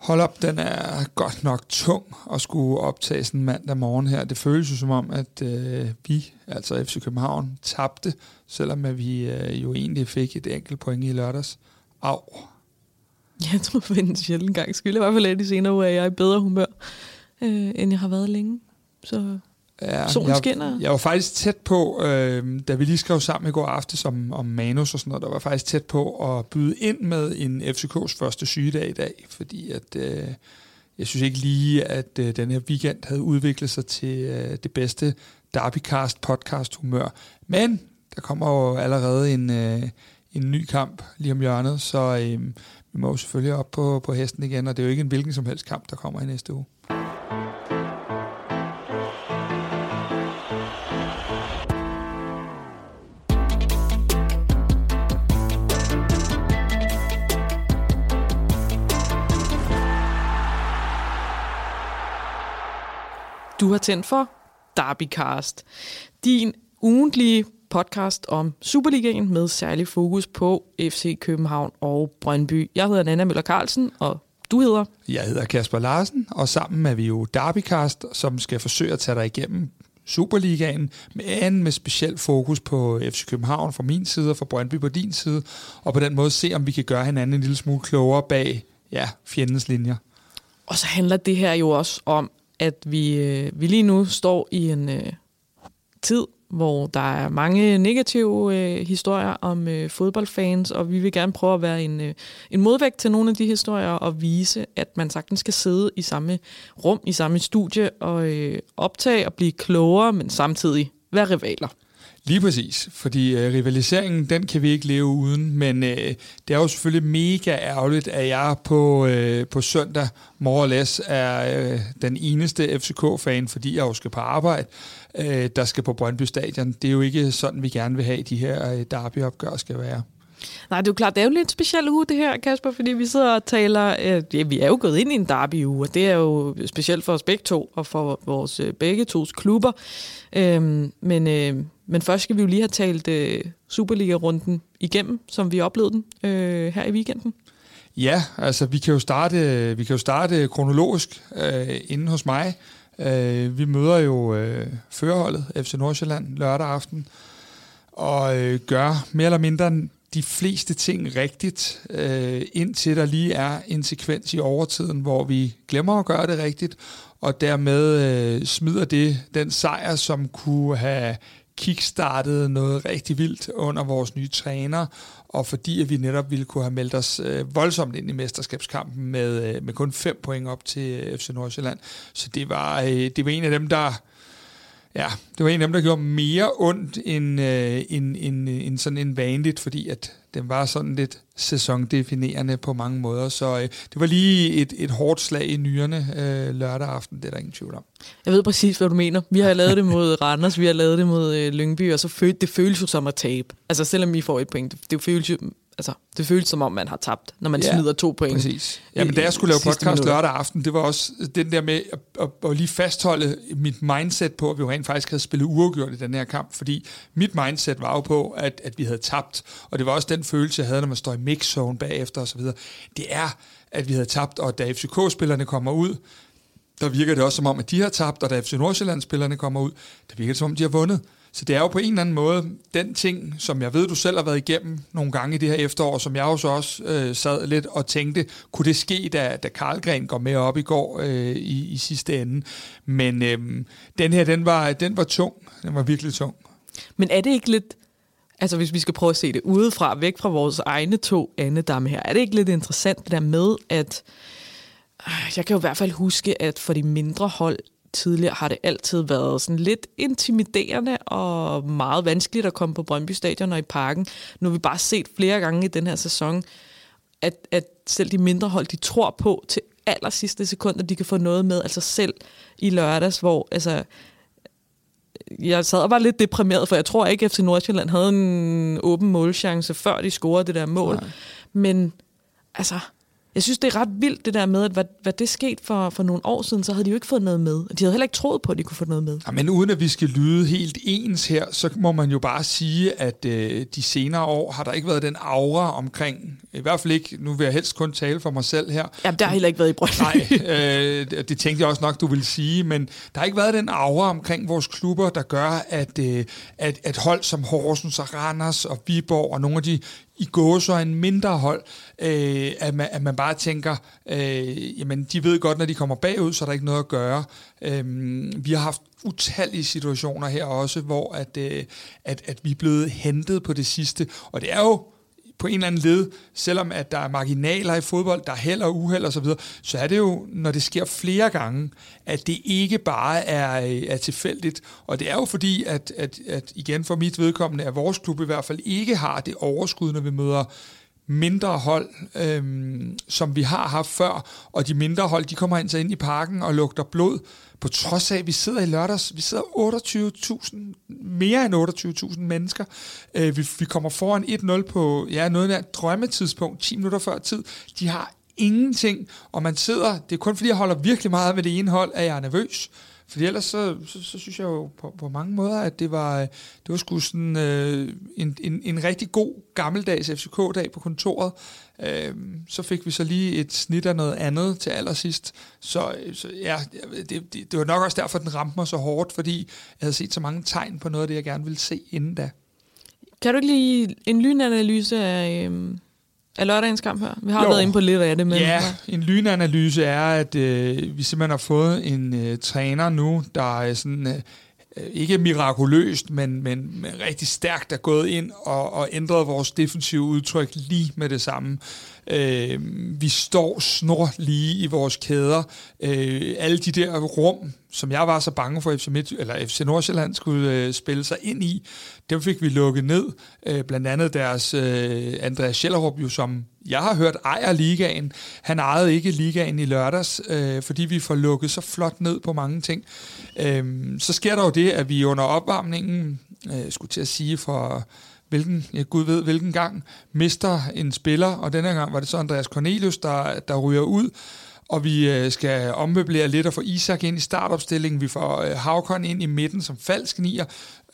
Hold op, den er godt nok tung at skulle optage sådan mandag morgen her. Det føles jo som om, at øh, vi, altså FC København, tabte, selvom at vi øh, jo egentlig fik et enkelt point i lørdags. Au. Jeg tror for en sjældent gang skyld. I hvert fald de senere uger, at jeg er i bedre humør, øh, end jeg har været længe. Så Ja, Solen jeg, skinner. Jeg var faktisk tæt på, øh, da vi lige skrev sammen i går aftes om, om manus og sådan noget, der var faktisk tæt på at byde ind med en FCK's første sygedag i dag, fordi at, øh, jeg synes ikke lige, at øh, den her weekend havde udviklet sig til øh, det bedste Derbycast podcast humør. Men der kommer jo allerede en, øh, en ny kamp lige om hjørnet, så øh, vi må jo selvfølgelig op på, på hesten igen, og det er jo ikke en hvilken som helst kamp, der kommer i næste uge. Du har tændt for Derbycast, din ugentlige podcast om Superligaen med særlig fokus på FC København og Brøndby. Jeg hedder Nana Møller Carlsen, og du hedder? Jeg hedder Kasper Larsen, og sammen er vi jo Derbycast, som skal forsøge at tage dig igennem Superligaen, men med speciel fokus på FC København fra min side og fra Brøndby på din side, og på den måde se, om vi kan gøre hinanden en lille smule klogere bag ja, fjendens linjer. Og så handler det her jo også om, at vi, øh, vi lige nu står i en øh, tid, hvor der er mange negative øh, historier om øh, fodboldfans, og vi vil gerne prøve at være en, øh, en modvægt til nogle af de historier og vise, at man sagtens skal sidde i samme rum, i samme studie og øh, optage og blive klogere, men samtidig være rivaler. Lige præcis, fordi øh, rivaliseringen, den kan vi ikke leve uden, men øh, det er jo selvfølgelig mega ærgerligt, at jeg på, øh, på søndag morgenlæs er øh, den eneste FCK-fan, fordi jeg jo skal på arbejde, øh, der skal på Brøndby Stadion. Det er jo ikke sådan, vi gerne vil have, de her øh, derbyopgør skal være. Nej, det er jo klart, det er jo lidt en speciel uge det her, Kasper, fordi vi sidder og taler, øh, ja, vi er jo gået ind i en derby-uge, og det er jo specielt for os begge to, og for vores øh, begge tos klubber. Øh, men, øh, men først skal vi jo lige have talt øh, Superliga-runden igennem, som vi oplevede den øh, her i weekenden. Ja, altså vi kan jo starte, vi kan jo starte kronologisk øh, inden hos mig. Øh, vi møder jo øh, førerholdet FC Nordsjælland lørdag aften, og øh, gør mere eller mindre de fleste ting rigtigt, øh, indtil der lige er en sekvens i overtiden, hvor vi glemmer at gøre det rigtigt, og dermed øh, smider det den sejr, som kunne have kickstartede noget rigtig vildt under vores nye træner, og fordi at vi netop ville kunne have meldt os øh, voldsomt ind i mesterskabskampen med, øh, med kun fem point op til øh, FC Nordsjælland. Så det var, øh, det var en af dem, der Ja, det var en af dem, der gjorde mere ondt end, øh, end, end, end sådan en vanligt, fordi at den var sådan lidt sæsondefinerende på mange måder. Så øh, det var lige et, et hårdt slag i nyerne øh, lørdag aften, det er der ingen tvivl om. Jeg ved præcis, hvad du mener. Vi har lavet det mod Randers, vi har lavet det mod øh, Lyngby, og så føl, det føles jo som at tabe. Altså selvom vi får et point, det, det føles jo altså, det føles som om, man har tabt, når man ja, smider to point. Præcis. Ja, men da jeg skulle lave podcast lørdag aften, det var også den der med at, at, at lige fastholde mit mindset på, at vi jo rent faktisk havde spillet uafgjort i den her kamp, fordi mit mindset var jo på, at, at vi havde tabt, og det var også den følelse, jeg havde, når man står i mix-zone bagefter osv. Det er, at vi havde tabt, og da FCK-spillerne kommer ud, der virker det også som om, at de har tabt, og da FC Nordsjælland-spillerne kommer ud, der virker det som om, de har vundet. Så det er jo på en eller anden måde den ting, som jeg ved, du selv har været igennem nogle gange i det her efterår, som jeg jo så også øh, sad lidt og tænkte, kunne det ske, da, da Karlgren går med op i går øh, i, i sidste ende. Men øh, den her, den var, den var tung. Den var virkelig tung. Men er det ikke lidt, altså hvis vi skal prøve at se det udefra, væk fra vores egne to andedamme her, er det ikke lidt interessant det der med, at øh, jeg kan jo i hvert fald huske, at for de mindre hold, tidligere har det altid været sådan lidt intimiderende og meget vanskeligt at komme på Brøndby Stadion og i parken. Nu har vi bare set flere gange i den her sæson, at, at selv de mindre hold, de tror på til aller sidste sekund, at de kan få noget med, altså selv i lørdags, hvor altså, jeg sad og var lidt deprimeret, for jeg tror ikke, at FC Nordsjælland havde en åben målchance, før de scorede det der mål. Nej. Men altså, Jeg synes, det er ret vildt det der med, at hvad, hvad det skete for, for nogle år siden, så havde de jo ikke fået noget med. De havde heller ikke troet på, at de kunne få noget med. Ja, men uden at vi skal lyde helt ens her, så må man jo bare sige, at øh, de senere år har der ikke været den aura omkring, i hvert fald ikke, nu vil jeg helst kun tale for mig selv her. Jamen, der har heller ikke været i Brøndby. Nej, øh, det tænkte jeg også nok, du ville sige, men der har ikke været den aura omkring vores klubber, der gør, at, øh, at, at hold som Horsens og Randers og Viborg og nogle af de i så en mindre hold, øh, at, man, at man bare tænker, øh, jamen de ved godt, når de kommer bagud, så er der ikke noget at gøre. Øh, vi har haft utallige situationer her også, hvor at, øh, at, at vi er blevet hentet på det sidste, og det er jo på en eller anden led, selvom at der er marginaler i fodbold, der er held og uheld osv., så, så er det jo, når det sker flere gange, at det ikke bare er, øh, er tilfældigt. Og det er jo fordi, at, at, at igen for mit vedkommende, at vores klub i hvert fald ikke har det overskud, når vi møder mindre hold, øhm, som vi har haft før, og de mindre hold, de kommer ind, så ind i parken og lugter blod, på trods af, at vi sidder i lørdags, vi sidder 28.000, mere end 28.000 mennesker. Øh, vi, vi kommer foran 1-0 på ja, noget af drømmetidspunkt, 10 minutter før tid. De har ingenting, og man sidder, det er kun fordi, jeg holder virkelig meget med det ene hold, at jeg er nervøs. Fordi ellers så, så, så synes jeg jo på, på mange måder, at det var, øh, det var sgu sådan øh, en, en, en rigtig god gammeldags FCK-dag på kontoret. Øh, så fik vi så lige et snit af noget andet til allersidst. Så, øh, så ja, det, det, det var nok også derfor, den ramte mig så hårdt, fordi jeg havde set så mange tegn på noget af det, jeg gerne ville se inden da. Kan du ikke lige en lynanalyse af... Øh af lørdagens kamp her? Vi har jo. været inde på lidt af det. Men ja, en lynanalyse er, at øh, vi simpelthen har fået en øh, træner nu, der er sådan... Øh, ikke mirakuløst, men, men, men rigtig stærkt er gået ind og, og ændret vores defensive udtryk lige med det samme. Øh, vi står snor lige i vores kæder. Øh, alle de der rum, som jeg var så bange for, FC, Midt, eller FC Nordsjælland skulle øh, spille sig ind i, dem fik vi lukket ned. Øh, blandt andet deres øh, Andreas Schellerup, jo, som jeg har hørt ejer ligaen. Han ejede ikke ligaen i lørdags, øh, fordi vi får lukket så flot ned på mange ting. Øh, så sker der jo det, at vi under opvarmningen, øh, skulle til at sige for hvilken, ja, Gud ved hvilken gang, mister en spiller, og denne gang var det så Andreas Cornelius, der, der ryger ud, og vi øh, skal ommøblere lidt og få Isak ind i startopstillingen. Vi får øh, Havkon ind i midten som falsk nier,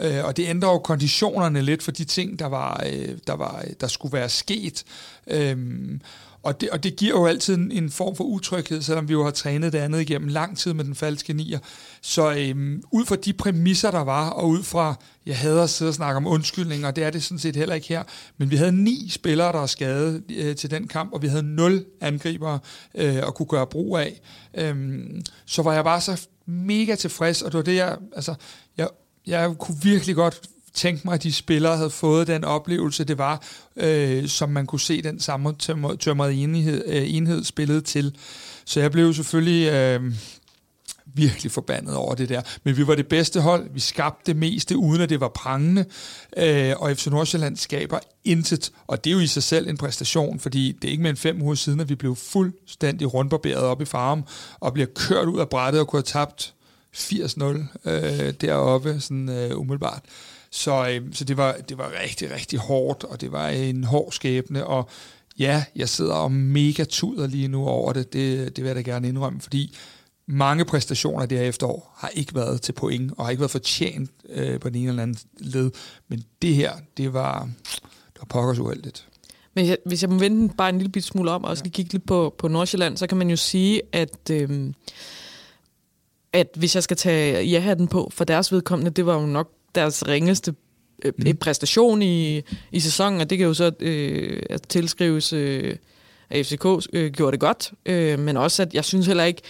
øh, og det ændrer jo konditionerne lidt for de ting, der, var, der, var, der skulle være sket. Øhm, og det, og det giver jo altid en, en form for utryghed, selvom vi jo har trænet det andet igennem lang tid med den falske nier. Så øhm, ud fra de præmisser, der var, og ud fra, jeg hader at sidde og snakke om undskyldninger, og det er det sådan set heller ikke her, men vi havde ni spillere, der er skadet øh, til den kamp, og vi havde nul angribere øh, at kunne gøre brug af. Øhm, så var jeg bare så mega tilfreds, og det var det, jeg, altså, jeg, jeg kunne virkelig godt tænke mig, at de spillere havde fået den oplevelse, det var, øh, som man kunne se den samme tømrede enhed, øh, enhed spillet til. Så jeg blev selvfølgelig øh, virkelig forbandet over det der. Men vi var det bedste hold. Vi skabte det meste, uden at det var prangende. Øh, og FC Nordsjælland skaber intet. Og det er jo i sig selv en præstation, fordi det er ikke mere end fem uger siden, at vi blev fuldstændig rundbarberet op i farm, og bliver kørt ud af brættet og kunne have tabt 80-0 øh, deroppe, sådan øh, umiddelbart. Så, øh, så det, var, det var rigtig, rigtig hårdt, og det var en hård skæbne, og ja, jeg sidder og mega tuder lige nu over det, det, det vil jeg da gerne indrømme, fordi mange præstationer det her efterår har ikke været til point, og har ikke været fortjent øh, på den ene eller anden led, men det her, det var, det var pokkers uheldigt. Men jeg, hvis jeg må vende bare en lille smule om, og også lige kigge lidt på, på Nordsjælland, så kan man jo sige, at, øh, at hvis jeg skal tage ja-hatten på for deres vedkommende, det var jo nok deres ringeste øh, mm. præstation i, i sæsonen, og det kan jo så øh, tilskrives, øh, at FCK øh, gjorde det godt, øh, men også at jeg synes heller ikke,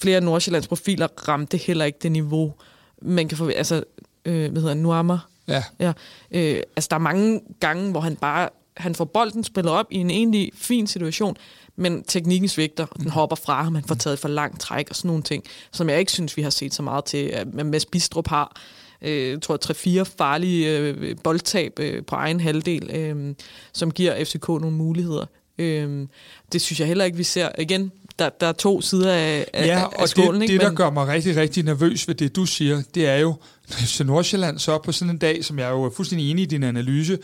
flere af Nordsjællands profiler ramte heller ikke det niveau, man kan få, altså, øh, hvad hedder Nuama? Ja. ja øh, altså, der er mange gange, hvor han bare han får bolden spillet op i en egentlig fin situation, men teknikken svigter, og den mm. hopper fra ham, han får taget for langt træk og sådan nogle ting, som jeg ikke synes, vi har set så meget til, at Mads Bistrup har øh, tror tre-fire farlige øh, boldtab øh, på egen halvdel, øh, som giver FCK nogle muligheder. Øh, det synes jeg heller ikke, vi ser. Igen, der, der er to sider af, af, ja, af skålen. det, ikke? det, der gør mig rigtig, rigtig nervøs ved det, du siger, det er jo, hvis Nordsjælland så på sådan en dag, som jeg er jo fuldstændig enig i din analyse,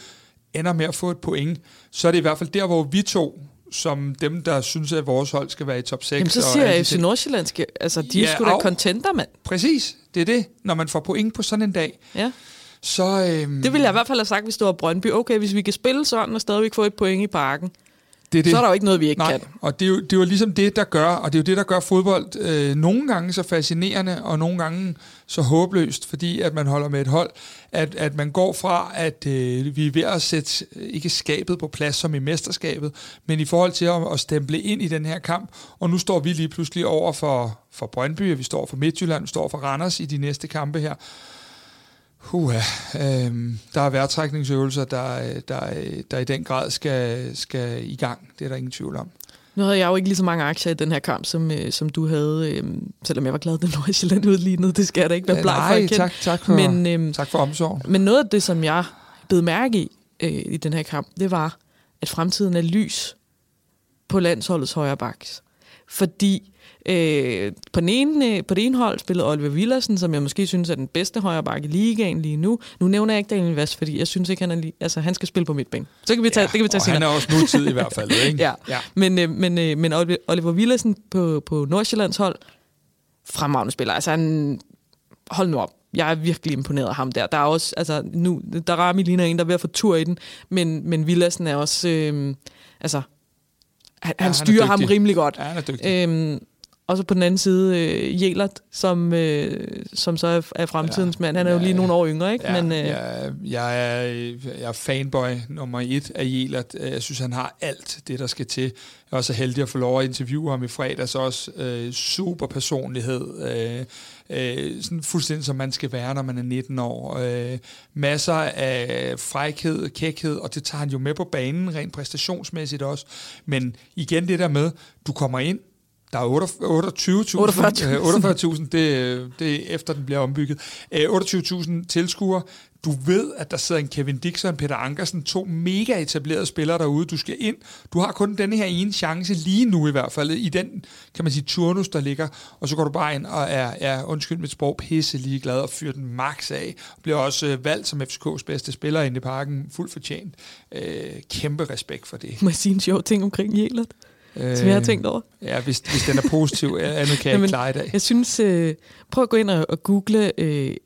ender med at få et point, så er det i hvert fald der, hvor vi to som dem, der synes, at vores hold skal være i top 6. Jamen, så siger jeg, at ting. Nordsjælland skal, altså, de Ja, er sgu da contenter, mand. Præcis, det er det. Når man får point på sådan en dag, Ja. så... Øhm, Det ville jeg i hvert fald have sagt, hvis det var Brøndby. Okay, hvis vi kan spille sådan og stadigvæk få et point i parken, det er det. så er der jo ikke noget, vi ikke Nej, kan. og det er, jo, det er jo ligesom det, der gør, og det er jo det, der gør fodbold øh, nogle gange så fascinerende, og nogle gange så håbløst, fordi at man holder med et hold, at, at man går fra, at øh, vi er ved at sætte, øh, ikke skabet på plads som i mesterskabet, men i forhold til at, at stemple ind i den her kamp, og nu står vi lige pludselig over for, for Brøndby, og vi står for Midtjylland, vi står for Randers i de næste kampe her. Huha, øh, der er vejrtrækningsøvelser, der, der, der i den grad skal, skal i gang. Det er der ingen tvivl om. Nu havde jeg jo ikke lige så mange aktier i den her kamp, som, øh, som du havde, øh, selvom jeg var glad, at Nordsjælland udlignede. Det skal jeg da ikke være Ja, bleg for at tak, tak, for, Men, øhm, tak for omsorgen. Men noget af det, som jeg blev mærke i øh, i den her kamp, det var, at fremtiden er lys på landsholdets højre baks. Fordi øh, på, den ene, øh, på det ene hold spillede Oliver Villersen, som jeg måske synes er den bedste højre bak i ligaen lige nu. Nu nævner jeg ikke Daniel Vast, fordi jeg synes ikke, han, er lige, altså, han skal spille på midtbane. Så kan vi tage, det kan vi tage og han senere. er også nutid i hvert fald, ikke? Ja. ja. Men, øh, men, øh, men Oliver- Villersen på, på Nordsjællands hold, fremragende spiller. Altså han, hold nu op. Jeg er virkelig imponeret af ham der. Der er også, altså nu, der Rami ligner en, der er ved at få tur i den, men, men Villersen er også, øh, altså, han, Ja, han han er styrer ham dygtig. rimelig godt. Ja, han er dygtig. Øhm, og så på den anden side, øh, Jelert, som, øh, som så er, er fremtidens Ja. mand. Han er jo Ja, lige ja. nogle år yngre, ikke? Ja, Men, øh, jeg, jeg, er, jeg er fanboy nummer et af Jelert. Jeg synes, han har alt det, der skal til. Jeg er også heldig at få lov at interviewe ham i fredags også. Øh, super personlighed. Øh, øh, sådan fuldstændig som man skal være, når man er 19 år. Øh, masser af frækhed, kækhed, og det tager han jo med på banen, rent præstationsmæssigt også. Men igen det der med, du kommer ind, der er 28.000 48.000. øh, 48.000, det, det er efter den bliver ombygget. Øh, 28.000 tilskuere. Du ved, at der sidder en Kevin Dixon, Peter Ankersen, to mega etablerede spillere derude. Du skal ind. Du har kun denne her ene chance lige nu i hvert fald, i den, kan man sige, turnus, der ligger. Og så går du bare ind og er, er undskyld mit sprog, pisse ligeglad og fyrer den max af. Og bliver også øh, valgt som FCK's bedste spiller inde i parken. Fuldt fortjent. Øh, kæmpe respekt for det. må jeg sige en sjov ting omkring Jelert, Øh, som jeg har tænkt over? Ja, hvis, hvis den er positiv, andet kan jeg ikke klare i dag. Jeg synes, øh, prøv at gå ind og, og google øh,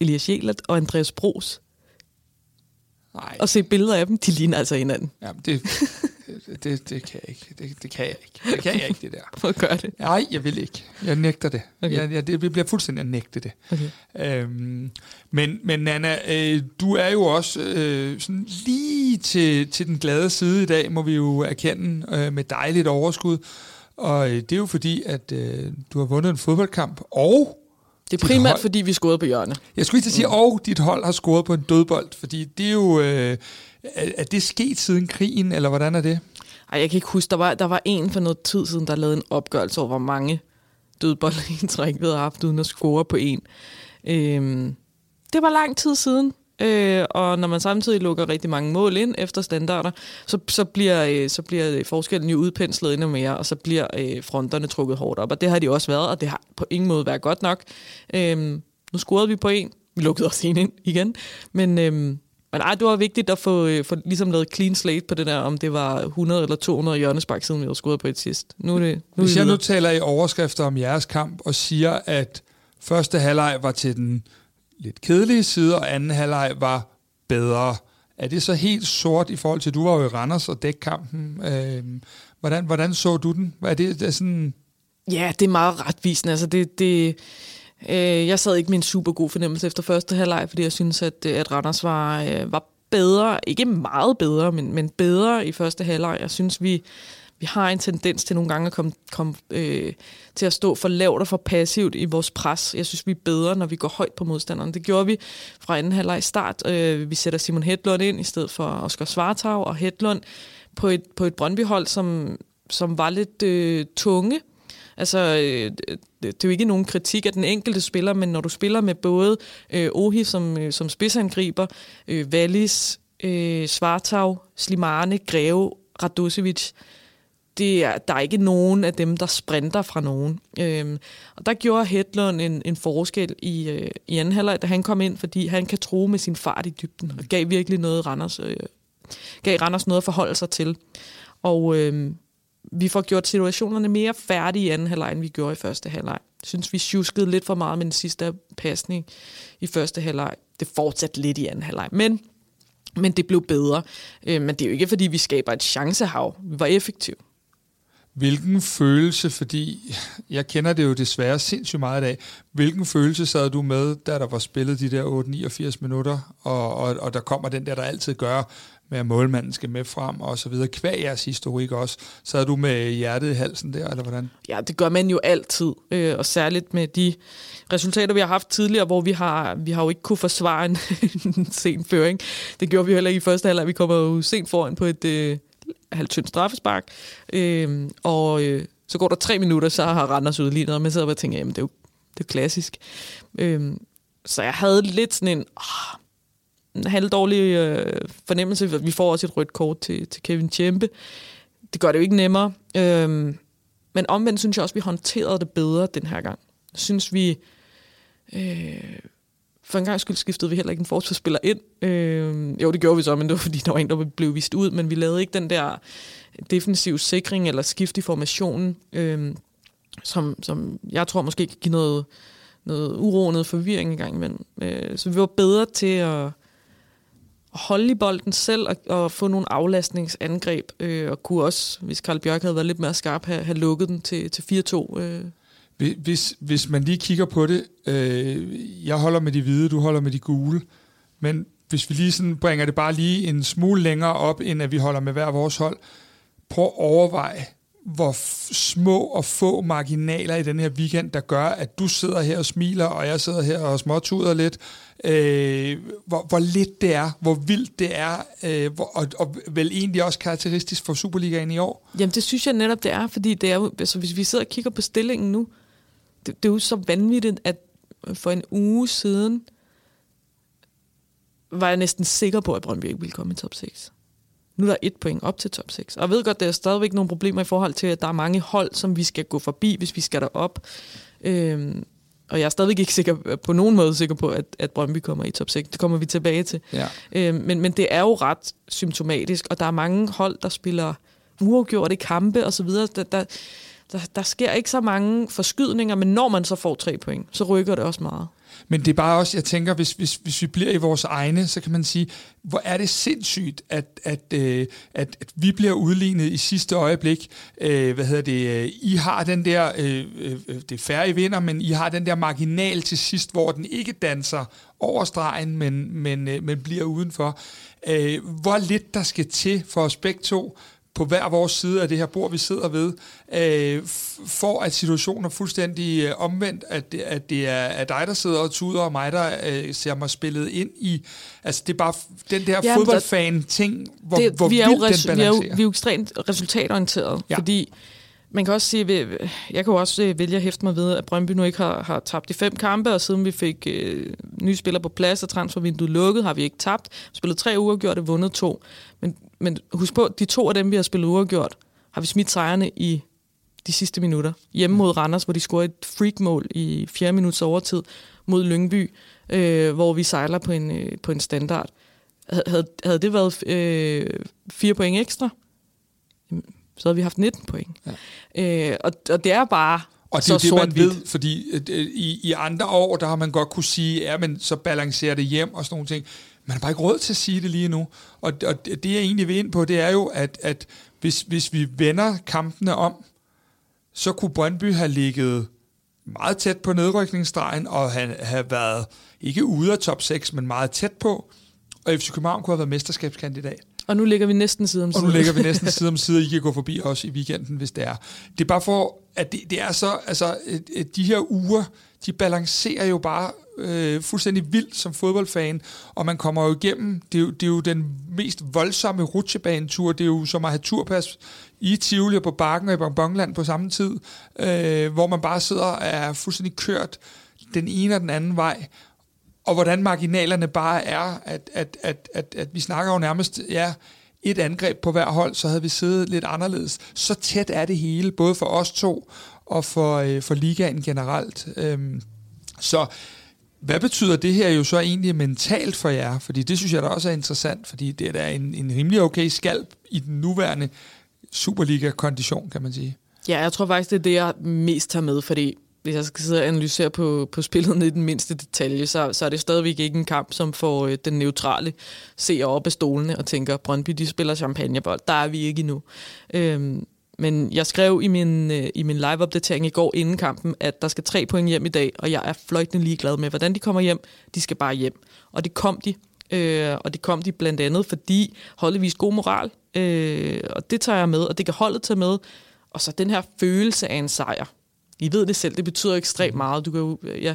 Elias Jelert og Andreas Bros, Nej, og se billeder af dem. De ligner altså hinanden. Jamen, det, det, det kan jeg ikke. Det, det kan jeg ikke. Det kan jeg ikke, det der. At gøre det. Nej, jeg vil ikke. Jeg nægter det. Okay. Jeg, jeg, det bliver fuldstændig at nægte det. Okay. Øhm, men, men Nana, øh, du er jo også øh, sådan lige til, til den glade side i dag, må vi jo erkende, øh, med dejligt overskud. Og øh, det er jo fordi, at øh, du har vundet en fodboldkamp, og Det er primært, hold- fordi vi scorede på hjørne. jeg skulle lige sige, og dit hold har scoret på en dødbold, fordi det er jo... Øh, er, det sket siden krigen, eller hvordan er det? Ej, jeg kan ikke huske, der var, der var en for noget tid siden, der lavede en opgørelse over, hvor mange dødbolde i træk havde haft, uden at score på en. Øhm, det var lang tid siden, øh, og når man samtidig lukker rigtig mange mål ind efter standarder, så, så, bliver, øh, så bliver forskellen jo udpenslet endnu mere, og så bliver øh, fronterne trukket hårdt op, og det har de også været, og det har på ingen måde været godt nok. Øhm, nu scorede vi på en, vi lukkede os en ind igen, men... Øhm, men ej, det var vigtigt at få, øh, få ligesom lavet clean slate på det der, om det var 100 eller 200 hjørnespark, siden vi havde scoret på et sidst. Nu er det, nu Hvis vi jeg nu taler i overskrifter om jeres kamp og siger, at første halvleg var til den lidt kedelige side, og anden halvleg var bedre, er det så helt sort i forhold til, at du var jo i Randers og dæk kampen? Øh, hvordan, hvordan så du den? Er det, er sådan... Ja, det er meget retvisende. Altså det, det, øh, jeg sad ikke med en super god fornemmelse efter første halvleg, fordi jeg synes, at, øh, at Randers var, øh, var bedre. Ikke meget bedre, men, men bedre i første halvleg. Jeg synes, vi, vi har en tendens til nogle gange at komme, komme øh, til at stå for lavt og for passivt i vores pres. Jeg synes, vi er bedre, når vi går højt på modstanderen. Det gjorde vi fra anden halvleg start. Øh, vi sætter Simon Hedlund ind i stedet for Oscar Svartag og Hedlund på et, på et Brøndby-hold, som, som var lidt øh, tunge. Altså, øh, det, er jo ikke nogen kritik af den enkelte spiller, men når du spiller med både øh, Ohi som, øh, som spidsangriber, øh, Wallis, øh, Svartag, Slimane, Greve, Radosevic, det er, der er ikke nogen af dem, der sprinter fra nogen. Øhm, og der gjorde Hedlund en, en forskel i, øh, i anden halvleg, da han kom ind, fordi han kan tro med sin fart i dybden, og gav virkelig noget Randers, øh, gav Randers noget at forholde sig til. Og, øh, vi får gjort situationerne mere færdige i anden halvleg, end vi gjorde i første halvleg. Synes, vi sjuskede lidt for meget med den sidste pasning i første halvleg. Det fortsatte lidt i anden halvleg, men, men det blev bedre. Øh, men det er jo ikke, fordi vi skaber et chancehav. Vi var effektive. Hvilken følelse, fordi jeg kender det jo desværre sindssygt meget i dag, hvilken følelse sad du med, da der var spillet de der 8-89 minutter, og, og, og der kommer den der, der altid gør, med at målmanden skal med frem og så videre. Kvæg jeres historik også. Så du med hjertet i halsen der, eller hvordan? Ja, det gør man jo altid, øh, og særligt med de resultater, vi har haft tidligere, hvor vi har, vi har jo ikke kunne forsvare en, en sen føring. Det gjorde vi heller ikke i første halvleg. Vi kommer jo sent foran på et øh, halvtyndt straffespark, øh, og øh, så går der tre minutter, så har Randers udlignet, og man sidder og tænker, jamen det er jo, det er klassisk. Øh, så jeg havde lidt sådan en... åh, en halvdårlig øh, fornemmelse. Vi får også et rødt kort til, til Kevin Tjempe. Det gør det jo ikke nemmere. Øh, men omvendt synes jeg også, at vi håndterede det bedre den her gang. Jeg synes, vi... Øh, for en gang skyld skiftede vi heller ikke en forsvarsspiller ind. Øh, jo, det gjorde vi så, men det var fordi, der var en, der blev vist ud, men vi lavede ikke den der defensiv sikring eller skift i formationen, øh, som, som jeg tror måske kan give noget, noget uro, noget forvirring i gang imellem. Øh, så vi var bedre til at, holde i bolden selv og, og få nogle aflastningsangreb, øh, og kunne også, hvis Karl Bjørk havde været lidt mere skarp, have, have lukket den til, til 4-2. Øh. Hvis, hvis man lige kigger på det, øh, jeg holder med de hvide, du holder med de gule, men hvis vi lige sådan bringer det bare lige en smule længere op, end at vi holder med hver vores hold, prøv at overveje, hvor små og få marginaler i den her weekend, der gør, at du sidder her og smiler, og jeg sidder her og småtuder lidt, øh, hvor, hvor lidt det er, hvor vildt det er, øh, hvor, og, og vel egentlig også karakteristisk for Superligaen i år. Jamen det synes jeg netop, det er, fordi det er altså, hvis vi sidder og kigger på stillingen nu, det, det er jo så vanvittigt, at for en uge siden var jeg næsten sikker på, at Brøndby ikke ville komme i top 6. Nu er der et point op til top 6. Og jeg ved godt, der er stadigvæk nogle problemer i forhold til, at der er mange hold, som vi skal gå forbi, hvis vi skal derop. Øhm, og jeg er stadigvæk ikke sikker, på nogen måde sikker på, at, at Brøndby kommer i top 6. Det kommer vi tilbage til. Ja. Øhm, men, men det er jo ret symptomatisk, og der er mange hold, der spiller uafgjorte kampe osv. Der, der, der, der sker ikke så mange forskydninger, men når man så får tre point, så rykker det også meget. Men det er bare også, jeg tænker, hvis, hvis, hvis vi bliver i vores egne, så kan man sige, hvor er det sindssygt, at, at, øh, at, at vi bliver udlignet i sidste øjeblik. Øh, hvad hedder det? I har den der, øh, øh det er færre vinder, men I har den der marginal til sidst, hvor den ikke danser over stregen, men, men, øh, men bliver udenfor. Øh, hvor lidt der skal til for os begge to, på hver vores side af det her bord, vi sidder ved, øh, for at situationen er fuldstændig øh, omvendt, at det, at det er at dig, der sidder og tuder, og mig, der øh, ser mig spillet ind i... Altså, det er bare den der ja, fodboldfan-ting, hvor, det, hvor vi er vildt den balancerer. Vi er jo, vi er jo ekstremt resultatorienteret, ja. fordi man kan også sige, jeg kan jo også øh, vælge at hæfte mig ved, at Brøndby nu ikke har, har tabt de fem kampe, og siden vi fik øh, nye spillere på plads og transfervinduet lukket, har vi ikke tabt. Spillet tre uger gjort og vundet to. Men, men husk på, de to af dem, vi har spillet uafgjort, har vi smidt sejrene i de sidste minutter. Hjemme mod Randers, hvor de scorede et freakmål i fjerde minuts overtid mod Lyngby, øh, hvor vi sejler på en, øh, på en standard. Havde, havde det været øh, fire point ekstra, så havde vi haft 19 point. Ja. Øh, og, og det er bare og det er det, man ved, fordi øh, i, i andre år, der har man godt kunne sige, ja, men så balancerer det hjem og sådan nogle ting. Man har bare ikke råd til at sige det lige nu. Og, og det, jeg egentlig vil ind på, det er jo, at, at hvis, hvis vi vender kampene om, så kunne Brøndby have ligget meget tæt på nedrykningsstregen og have, have været ikke ude af top 6, men meget tæt på. Og FC København kunne have været mesterskabskandidat. Og nu ligger vi næsten side om side. Og nu ligger vi næsten side om side, I kan gå forbi os i weekenden, hvis det er. Det er bare for, at det, det er så, altså, de her uger, de balancerer jo bare øh, fuldstændig vildt som fodboldfan, og man kommer jo igennem, det er jo, det er jo den mest voldsomme rutsjebanetur, det er jo som at have turpas i Tivoli og på Bakken og i Bonbonland på samme tid, øh, hvor man bare sidder og er fuldstændig kørt den ene og den anden vej, og hvordan marginalerne bare er, at, at, at, at, at vi snakker jo nærmest, ja, et angreb på hver hold, så havde vi siddet lidt anderledes. Så tæt er det hele, både for os to og for, øh, for ligaen generelt. Øhm, så hvad betyder det her jo så egentlig mentalt for jer? Fordi det synes jeg da også er interessant, fordi det er da en, en rimelig okay skalp i den nuværende Superliga-kondition, kan man sige. Ja, jeg tror faktisk, det er det, jeg mest tager med, fordi hvis jeg skal sidde og analysere på, på spillet i den mindste detalje, så, så er det stadigvæk ikke en kamp, som får øh, den neutrale seer op af stolene og tænker, Brøndby, de spiller champagnebold. Der er vi ikke endnu. Øhm, men jeg skrev i min, øh, i min live-opdatering i går inden kampen, at der skal tre point hjem i dag, og jeg er fløjtende ligeglad med, hvordan de kommer hjem. De skal bare hjem. Og det kom de. Øh, og det kom de blandt andet, fordi holdet viste god moral. Øh, og det tager jeg med, og det kan holdet tage med. Og så den her følelse af en sejr. I ved det selv, det betyder ekstremt meget. Du kan jo, ja,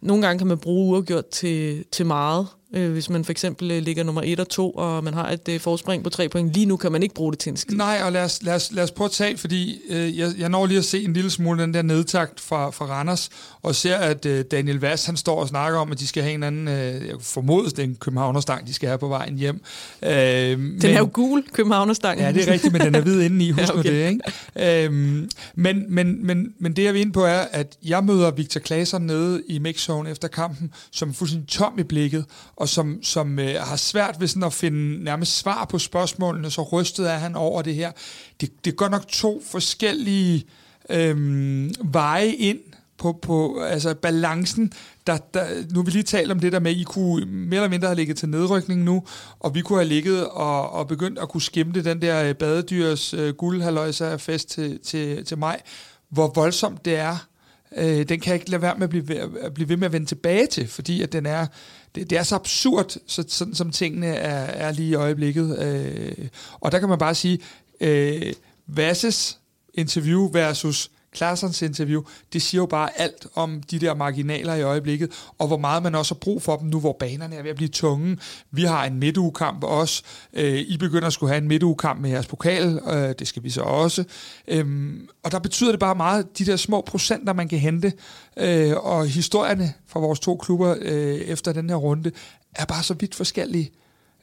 nogle gange kan man bruge uafgjort til, til meget. Øh, hvis man for eksempel øh, ligger nummer 1 og 2, og man har et øh, forspring på 3 point. Lige nu kan man ikke bruge det til en skid. Nej, og lad os, lad os, lad os prøve at tage, fordi øh, jeg, jeg når lige at se en lille smule den der nedtakt fra, fra Randers, og ser, at øh, Daniel Vass, han står og snakker om, at de skal have en anden, øh, jeg formodes, den Københavnerstang, de skal have på vejen hjem. Øh, den men, er jo gul, Københavnerstangen. Ja, det er rigtigt, men den er hvid indeni, husk ja, okay. det, ikke? Øh, men, men, men, men det, jeg vil ind på, er, at jeg møder Victor Klaser nede i mixzone efter kampen, som er fuldstændig tom i blikket, og som, som øh, har svært ved sådan at finde nærmest svar på spørgsmålene, så rystet er han over det her. Det, det er godt nok to forskellige øh, veje ind på, på altså balancen. Der, der, nu vil vi lige tale om det der med, at I kunne mere eller mindre have ligget til nedrykning nu, og vi kunne have ligget og, og begyndt at kunne skimte den der øh, badedyrs øh, guldhaløjse fest til, til, til mig. Hvor voldsomt det er, øh, den kan jeg ikke lade være med at blive, ved, at blive ved med at vende tilbage til, fordi at den er, det, det er så absurd, så, sådan som tingene er, er lige i øjeblikket. Øh, og der kan man bare sige, øh, Vasses interview versus Klarsens interview, det siger jo bare alt om de der marginaler i øjeblikket, og hvor meget man også har brug for dem nu, hvor banerne er ved at blive tunge. Vi har en midtugekamp også. Øh, I begynder at skulle have en midtugekamp med jeres pokal, øh, det skal vi så også. Øhm, og der betyder det bare meget, de der små procenter, man kan hente, øh, og historierne fra vores to klubber øh, efter den her runde, er bare så vidt forskellige.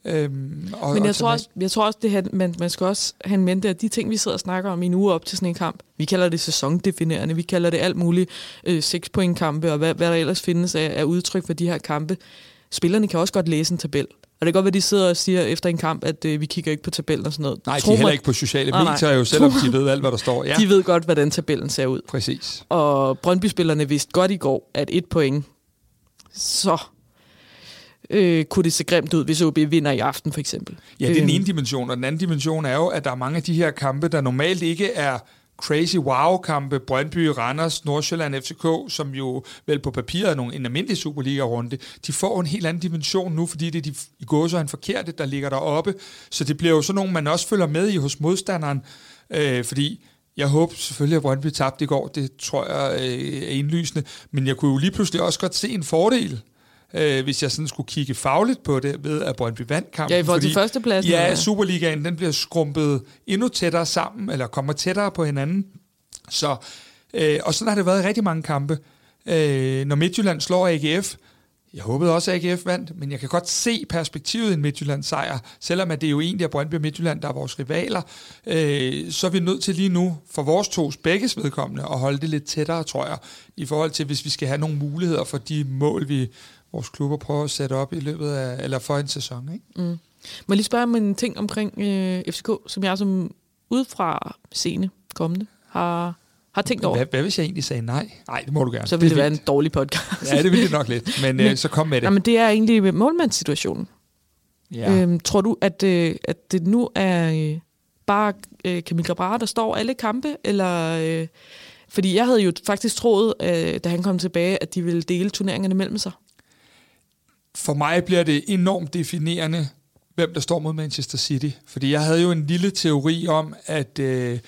Øhm, og, Men jeg, og tror også, jeg tror også, det her, man, man skal også have en mente, at de ting, vi sidder og snakker om i en uge op til sådan en kamp, vi kalder det sæsondefinerende, vi kalder det alt muligt øh, 6 point kampe, og hvad, hvad der ellers findes af, af udtryk for de her kampe. Spillerne kan også godt læse en tabel. Og det kan godt være, at de sidder og siger efter en kamp, at øh, vi kigger ikke på tabellen og sådan noget. Nej, Tro de er heller ikke på sociale nej, medier, jo, selvom de ved alt, hvad der står. Ja. De ved godt, hvordan tabellen ser ud. Præcis. Og Brøndby-spillerne vidste godt i går, at et point, så øh, kunne det se grimt ud, hvis OB vinder i aften, for eksempel. Ja, det er den øhm. ene dimension, og den anden dimension er jo, at der er mange af de her kampe, der normalt ikke er crazy wow-kampe, Brøndby, Randers, Nordsjælland, FCK, som jo vel på papiret er nogle, en almindelig Superliga-runde, de får en helt anden dimension nu, fordi det er de i går så en forkerte, der ligger deroppe. Så det bliver jo sådan nogle, man også følger med i hos modstanderen, øh, fordi jeg håber selvfølgelig, at Brøndby tabte i går. Det tror jeg øh, er indlysende. Men jeg kunne jo lige pludselig også godt se en fordel øh, hvis jeg sådan skulle kigge fagligt på det, ved at Brøndby vandt kampen. Ja, i forhold til førstepladsen. Ja, Superligaen den bliver skrumpet endnu tættere sammen, eller kommer tættere på hinanden. Så, øh, og sådan har det været i rigtig mange kampe. Øh, når Midtjylland slår AGF, jeg håbede også, at AGF vandt, men jeg kan godt se perspektivet i en Midtjylland sejr, selvom at det er jo egentlig er Brøndby og Midtjylland, der er vores rivaler. Øh, så er vi nødt til lige nu, for vores tos begges vedkommende, at holde det lidt tættere, tror jeg, i forhold til, hvis vi skal have nogle muligheder for de mål, vi vores klubber prøver at sætte op i løbet af, eller for en sæson. Ikke? Mm. Må jeg lige spørge om en ting omkring øh, FCK, som jeg som udefra scene kommende har, har tænkt over? Hvad, hvad hvis jeg egentlig sagde nej? Nej, det må du gerne. Så ville det, det være en dårlig podcast. ja, det ville det nok lidt, men, men øh, så kom med det. Nej, men det er egentlig målmandssituationen. Ja. Øhm, tror du, at, øh, at det nu er øh, bare øh, Kamil Grabara, der står alle kampe, eller... Øh, fordi jeg havde jo faktisk troet, øh, da han kom tilbage, at de ville dele turneringerne mellem sig for mig bliver det enormt definerende, hvem der står mod Manchester City. Fordi jeg havde jo en lille teori om, at, øh,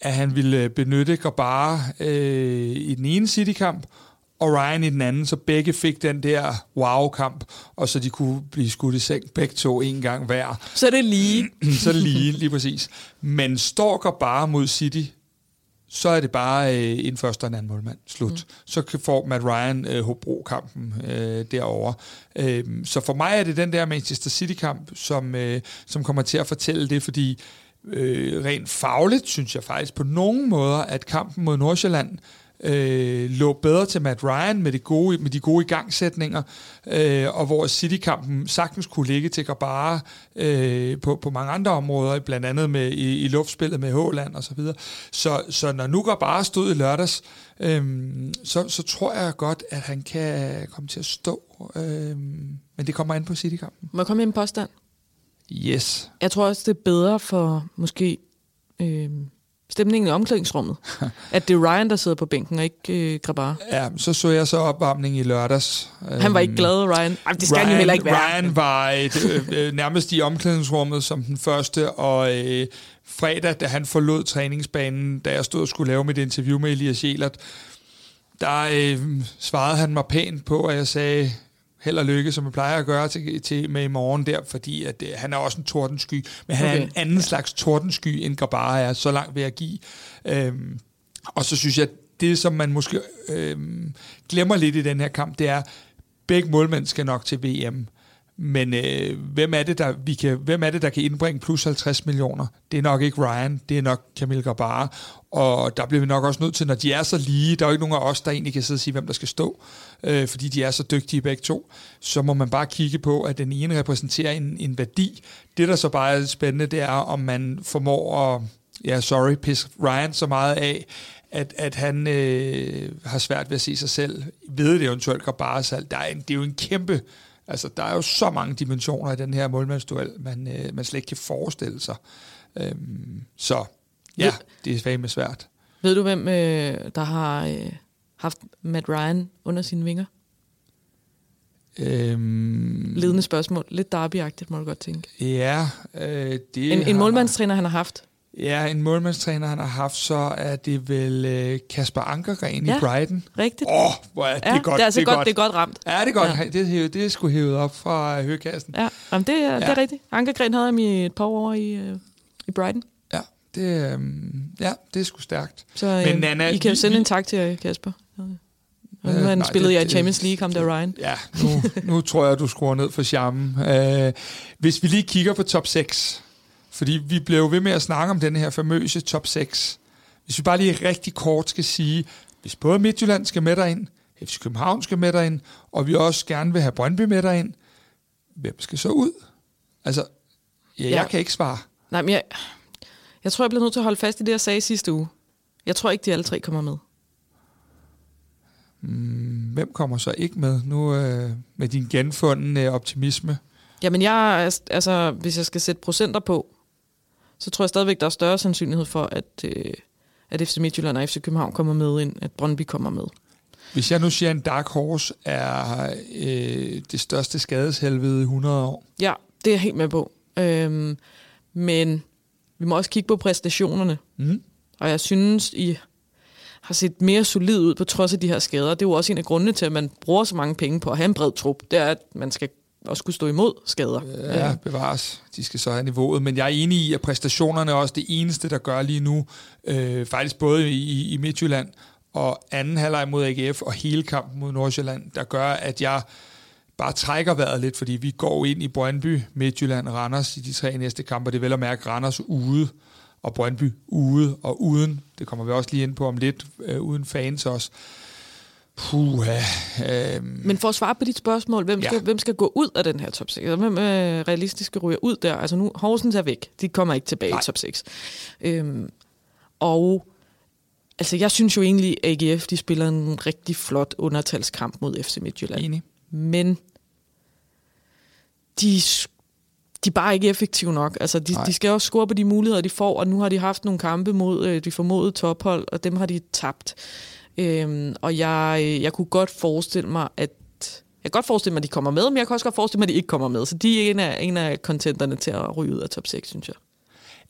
at han ville benytte Grabara øh, i den ene City-kamp, og Ryan i den anden, så begge fik den der wow-kamp, og så de kunne blive skudt i seng begge to en gang hver. Så er det lige. så er det lige, lige præcis. Men står Grabara mod City, så er det bare øh, en første og en anden målmand. Slut. Mm. Så får Matt Ryan øh, Hobro-kampen øh, derovre. Øh, så for mig er det den der Manchester City-kamp, som, øh, som kommer til at fortælle det, fordi øh, rent fagligt synes jeg faktisk på nogle måder, at kampen mod Nordsjælland øh, lå bedre til Matt Ryan med de gode, med de gode igangsætninger, øh, og hvor City-kampen sagtens kunne ligge til Grabara øh, på, på mange andre områder, blandt andet med, i, i luftspillet med Håland og så videre. Så, så når nu Grabara stod i lørdags, øh, så, så tror jeg godt, at han kan komme til at stå. Øh, men det kommer ind på City-kampen. Må jeg komme med en påstand? Yes. Jeg tror også, det er bedre for måske øh, stemningen i omklædningsrummet. at det er Ryan, der sidder på bænken, og ikke øh, Grabar. Ja, så så jeg så opvarmning i lørdags. Han var ikke glad, Ryan. Ej, det skal Ryan, han heller ikke være. Ryan var et, øh, øh, nærmest i omklædningsrummet som den første, og øh, fredag, da han forlod træningsbanen, da jeg stod og skulle lave mit interview med Elias Jelert, der øh, svarede han mig pænt på, at jeg sagde, held og lykke, som jeg plejer at gøre til, til med i morgen der, fordi at, øh, han er også en tordensky, men han okay. er en anden ja. slags tordensky, end Grabara er, så langt ved at give. Øhm, og så synes jeg, det som man måske øhm, glemmer lidt i den her kamp, det er, begge målmænd skal nok til VM. Men øh, hvem, er det, der, vi kan, hvem er det, der kan indbringe plus 50 millioner? Det er nok ikke Ryan, det er nok Camille Grabara. Og der bliver vi nok også nødt til, når de er så lige, der er jo ikke nogen af os, der egentlig kan sidde og sige, hvem der skal stå, øh, fordi de er så dygtige begge to, så må man bare kigge på, at den ene repræsenterer en, en værdi. Det, der så bare er spændende, det er, om man formår at, ja, sorry, pisse Ryan så meget af, at, at han øh, har svært ved at se sig selv ved det eventuelt Grabara salg. Der er en, det er jo en kæmpe Altså, der er jo så mange dimensioner i den her målmandsduel, man, øh, man slet ikke kan forestille sig. Øhm, så ja, ved, det er fandme svært. Ved du, hvem øh, der har øh, haft Matt Ryan under sine vinger? Øhm, Ledende spørgsmål. Lidt derby må du godt tænke. Ja, øh, det En, en målmandstræner, han har haft. Ja, en målmandstræner, han har haft, så er det vel øh, Kasper Ankergren ja, i Brighton. rigtigt. Åh, oh, hvor er det ja, godt. Det er, altså det er godt, godt, det er godt ramt. Ja, det er godt. Ja. Det, det er sgu hævet op fra høkassen. Ja, jamen det, er, ja. det er rigtigt. Ankergren havde ham i et par år i, øh, i Brighton. Ja, det, øh, ja, det er sgu stærkt. Så øh, Men Nana, I kan jo sende vi, en tak til Kasper. Og nu han spillet i Champions League, ham der Ryan. Ja, nu, nu tror jeg, du skruer ned for charmen. Uh, hvis vi lige kigger på top 6, fordi vi blev ved med at snakke om den her famøse top 6. Hvis vi bare lige rigtig kort skal sige, hvis både Midtjylland skal med derind, FC København skal med derind, og vi også gerne vil have Brøndby med derind, hvem skal så ud? Altså, ja, ja. jeg kan ikke svare. Nej, men jeg, jeg tror, jeg bliver nødt til at holde fast i det, jeg sagde sidste uge. Jeg tror ikke, de alle tre kommer med. Hmm, hvem kommer så ikke med nu øh, med din genfundne optimisme? Jamen, jeg, altså, hvis jeg skal sætte procenter på, så tror jeg stadigvæk, der er større sandsynlighed for, at, øh, at FC Midtjylland og FC København kommer med, end at Brøndby kommer med. Hvis jeg nu siger, at en Dark Horse er øh, det største skadeshelvede i 100 år. Ja, det er jeg helt med på. Øhm, men vi må også kigge på præstationerne. Mm. Og jeg synes, I har set mere solid ud på trods af de her skader. Det er jo også en af grundene til, at man bruger så mange penge på at have en bred trup. Det er, at man skal også skulle stå imod skader. Ja, bevares. De skal så have niveauet. Men jeg er enig i, at præstationerne er også det eneste, der gør lige nu, øh, faktisk både i, i Midtjylland og anden halvleg mod AGF og hele kampen mod Nordsjælland, der gør, at jeg bare trækker vejret lidt, fordi vi går ind i Brøndby, Midtjylland og Randers i de tre næste kampe. Det er vel at mærke Randers ude og Brøndby ude og uden. Det kommer vi også lige ind på om lidt, øh, uden fans også. Puh, øh, Men for at svare på dit spørgsmål, hvem skal, ja. hvem skal gå ud af den her top 6? Hvem er øh, realistiske ryger ud der? Altså nu, Horsens er væk. De kommer ikke tilbage Nej. i top 6. Øhm, og altså, jeg synes jo egentlig, at AGF de spiller en rigtig flot undertalskamp mod FC Midtjylland. Enig. Men de, de er bare ikke effektive nok. Altså, de, de skal også score på de muligheder, de får, og nu har de haft nogle kampe mod øh, de formodede tophold, og dem har de tabt. Øhm, og jeg, jeg kunne godt forestille mig, at jeg kan godt forestille mig, at de kommer med, men jeg kan også godt forestille mig, at de ikke kommer med. Så de er en af, en af contenterne til at ryge ud af top 6, synes jeg.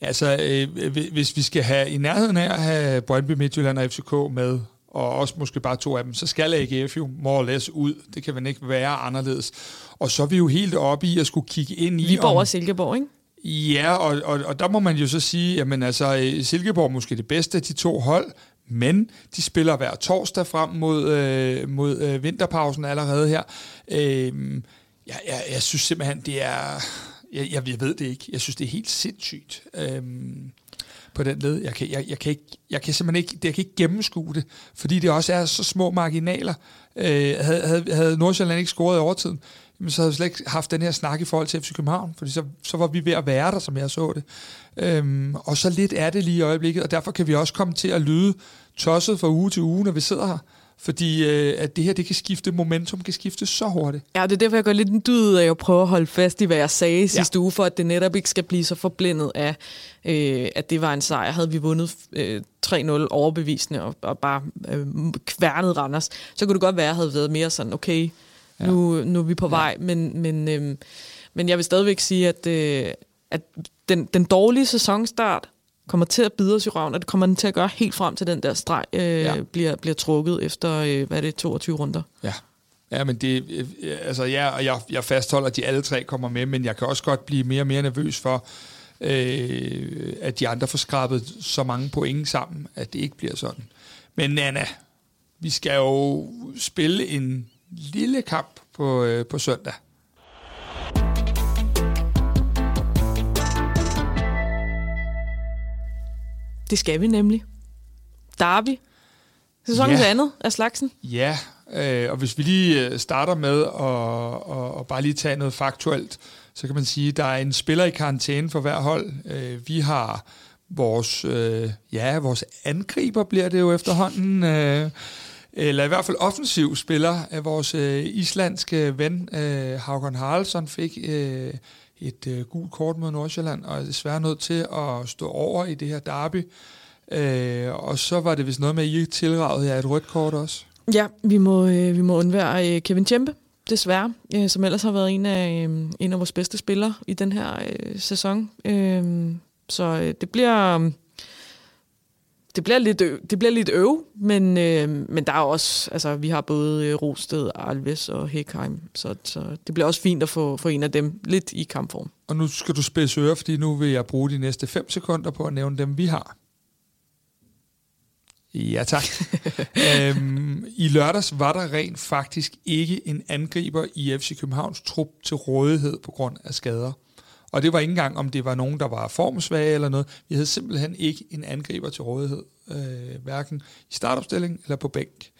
Altså, øh, hvis vi skal have i nærheden af at have Brøndby, Midtjylland og FCK med, og også måske bare to af dem, så skal AGF jo more or less ud. Det kan vel ikke være anderledes. Og så er vi jo helt oppe i at skulle kigge ind i... Viborg om, og Silkeborg, ikke? Ja, og, og, og der må man jo så sige, jamen altså, øh, Silkeborg er måske det bedste af de to hold, men de spiller hver torsdag frem mod, øh, mod øh, vinterpausen allerede her. Øh, jeg, jeg, jeg synes simpelthen, det er... Jeg, jeg, jeg ved det ikke. Jeg synes, det er helt sindssygt. Øh, på den led. Jeg kan, jeg, jeg kan, ikke, jeg kan simpelthen ikke, jeg kan ikke gennemskue det, fordi det også er så små marginaler. Øh, havde, havde, havde Nordsjælland ikke scoret i overtiden, så havde vi slet ikke haft den her snak i forhold til FC København, fordi så, så var vi ved at være der, som jeg så det. Øhm, og så lidt er det lige i øjeblikket, og derfor kan vi også komme til at lyde tosset fra uge til uge, når vi sidder her. Fordi øh, at det her, det kan skifte, momentum kan skifte så hurtigt. Ja, det er derfor, jeg går lidt en dyd af at prøve at holde fast i, hvad jeg sagde sidste ja. uge, for at det netop ikke skal blive så forblindet af, øh, at det var en sejr. Havde vi vundet øh, 3-0 overbevisende og, og bare øh, kværnet Randers, så kunne det godt være, at jeg havde været mere sådan, okay, ja. nu, nu er vi på vej, ja. men, men, øh, men jeg vil stadigvæk sige, at, øh, at den, den dårlige sæsonstart kommer til at bide os i røven, og det kommer den til at gøre helt frem til den der streg øh, ja. bliver, bliver trukket efter, øh, hvad er det, 22 runder. Ja. Ja, men det, øh, altså ja, og jeg, jeg fastholder, at de alle tre kommer med, men jeg kan også godt blive mere og mere nervøs for, øh, at de andre får skrabet så mange point sammen, at det ikke bliver sådan. Men Nana, vi skal jo spille en lille kamp på, øh, på søndag. Det skal vi nemlig. Derby. Sæsonens ja. andet af slagsen. Ja, øh, og hvis vi lige øh, starter med at og, og bare lige tage noget faktuelt, så kan man sige, at der er en spiller i karantæne for hver hold. Øh, vi har vores, øh, ja, vores angriber bliver det jo efterhånden, øh, eller i hvert fald offensiv spiller af vores øh, islandske ven, øh, Haugen Haraldsson, fik øh, et øh, gult kort mod Nordsjælland, og er desværre nødt til at stå over i det her derby. Øh, og så var det vist noget med, at I tilragede jer et rødt kort også. Ja, vi må, øh, vi må undvære øh, Kevin Tjempe, desværre, øh, som ellers har været en af, øh, en af vores bedste spillere i den her øh, sæson. Øh, så øh, det bliver det bliver lidt, øv, det bliver lidt øv, men, øh, men der er også, altså vi har både øh, Rosted, Alves og Hekheim, så, så det bliver også fint at få, få en af dem lidt i kampform. Og nu skal du spidse øre, fordi nu vil jeg bruge de næste 5 sekunder på at nævne dem, vi har. Ja, tak. øhm, I lørdags var der rent faktisk ikke en angriber i FC Københavns trup til rådighed på grund af skader. Og det var ikke engang, om det var nogen, der var formsvage eller noget. Vi havde simpelthen ikke en angriber til rådighed, øh, hverken i startopstilling eller på bænk.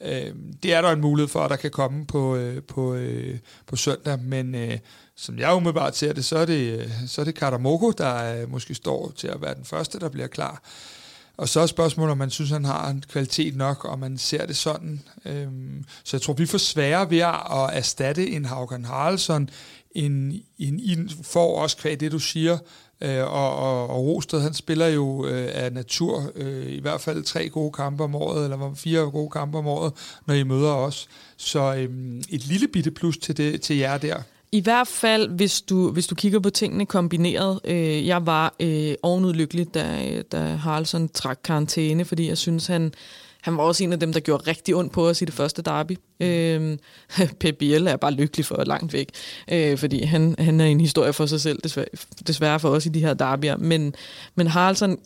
Øh, det er der en mulighed for, at der kan komme på, øh, på, øh, på søndag, men øh, som jeg umiddelbart ser det, så er det, øh, så er det Katamoko, der øh, måske står til at være den første, der bliver klar. Og så er spørgsmålet, om man synes, han har en kvalitet nok, og man ser det sådan. Øhm, så jeg tror, vi får svære ved at erstatte en Haugen Haraldsson, en, en, ild får også kvæg det, du siger, øh, og, og, og Rosted, han spiller jo øh, af natur øh, i hvert fald tre gode kampe om året, eller fire gode kampe om året, når I møder os. Så øh, et lille bitte plus til, det, til jer der. I hvert fald, hvis du, hvis du kigger på tingene kombineret. Øh, jeg var øh, ovenud da, da Haraldsson trak karantæne, fordi jeg synes, han, han var også en af dem, der gjorde rigtig ondt på os i det første derby. Øh, Pep Biel er bare lykkelig for langt væk, øh, fordi han, han er en historie for sig selv, desværre, desværre for os i de her derbyer. Men, men Haraldsson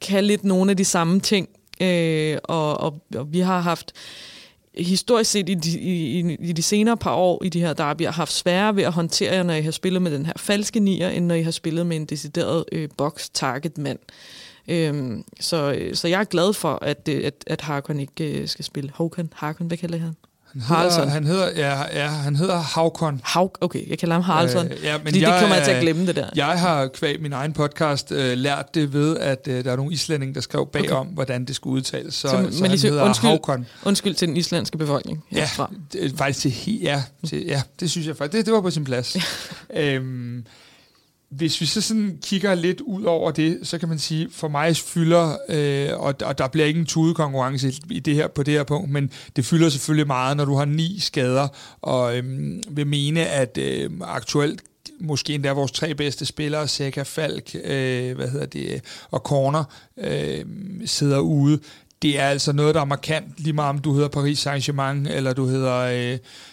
kan lidt nogle af de samme ting, øh, og, og, og vi har haft historisk set i de, i, i de senere par år i de her derbyer haft sværere ved at håndtere, jer, når I har spillet med den her falske nier, end når I har spillet med en decideret øh, box-target-mand. Øhm, så, så jeg er glad for, at, øh, at, at Harkon ikke øh, skal spille. Håkon? Harkon, hvad kalder han? Han hedder, han hedder, ja, ja, han hedder Havkon. Hauk, okay, jeg kalder ham Haraldsson. Øh, ja, men fordi jeg, det kommer jeg til at glemme det der. Jeg har kvæg min egen podcast øh, lært det ved, at øh, der er nogle islændinge, der skrev bagom, okay. hvordan det skulle udtales. Så, så, så han hedder undskyld, Havkon. Undskyld til den islandske befolkning. Ja, det, faktisk til, ja, til, ja, det synes jeg faktisk, det, det var på sin plads. øhm, hvis vi så sådan kigger lidt ud over det, så kan man sige, for mig fylder, øh, og, og der bliver ingen tudekonkurrence i det her, på det her punkt, men det fylder selvfølgelig meget, når du har ni skader, og øh, vil mene, at øh, aktuelt måske endda vores tre bedste spillere, Seca, Falk, øh, hvad hedder det, og Corner, øh, sidder ude. Det er altså noget, der er markant, lige meget om du hedder Paris Saint-Germain, eller du hedder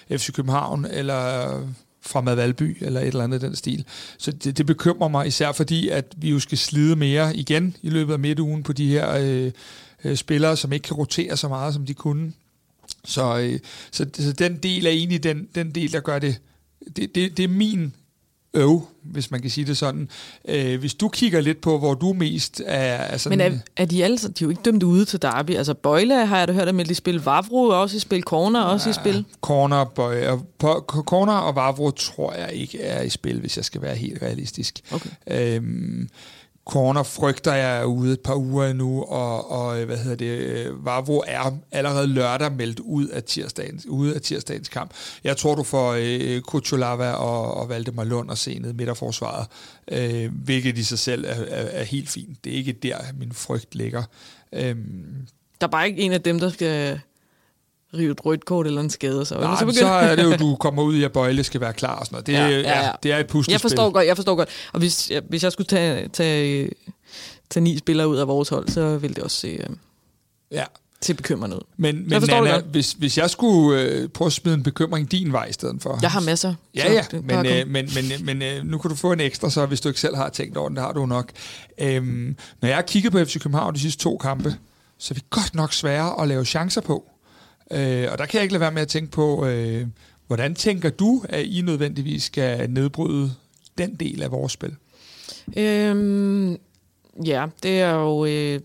øh, FC København, eller fra Madvalby eller et eller andet den stil. Så det, det bekymrer mig især fordi, at vi jo skal slide mere igen i løbet af midtugen på de her øh, øh, spillere, som ikke kan rotere så meget, som de kunne. Så, øh, så, så den del er egentlig den, den del, der gør det, det, det, det er min øv, hvis man kan sige det sådan. Øh, hvis du kigger lidt på, hvor du mest er... er sådan, Men er, er de alle de er jo ikke dømt ude til Derby. Altså Bøjle har jeg da hørt, at de spil Vavro også i spil, Corner er også ja, i spil. Corner, bøj, og, corner og Vavro tror jeg ikke er i spil, hvis jeg skal være helt realistisk. Okay. Øhm, Corner frygter jeg er ude et par uger endnu, og, og øh, hvad hedder det, øh, Vavro er allerede lørdag meldt ud af tirsdagens, ude af tirsdagens kamp. Jeg tror, du får øh, Kuchulava og, og Valdemar Lund og se ned midterforsvaret, øh, hvilket i sig selv er, er, er helt fint. Det er ikke der, min frygt ligger. Øh, Der er bare ikke en af dem, der skal rive et rødt kort eller en skade. Så, Nej, så, begynder... så er det jo, du kommer ud i, at Bøjle skal være klar og sådan noget. Det, ja, ja, ja. det er et puslespil. Jeg forstår godt, jeg forstår godt. Og hvis, jeg, hvis jeg skulle tage, tage, tage ni spillere ud af vores hold, så ville det også se, øh, ja. se bekymrende ud. Men, men Nana, hvis, hvis jeg skulle øh, prøve at smide en bekymring din vej i stedet for... Jeg har masser. Ja, ja, men, øh, men, men, men øh, nu kan du få en ekstra, så hvis du ikke selv har tænkt over den, det har du nok. Øhm, når jeg har kigget på FC København de sidste to kampe, så er vi godt nok svære at lave chancer på. Øh, og der kan jeg ikke lade være med at tænke på, øh, hvordan tænker du, at I nødvendigvis skal nedbryde den del af vores spil? Øhm, ja, det er jo øh,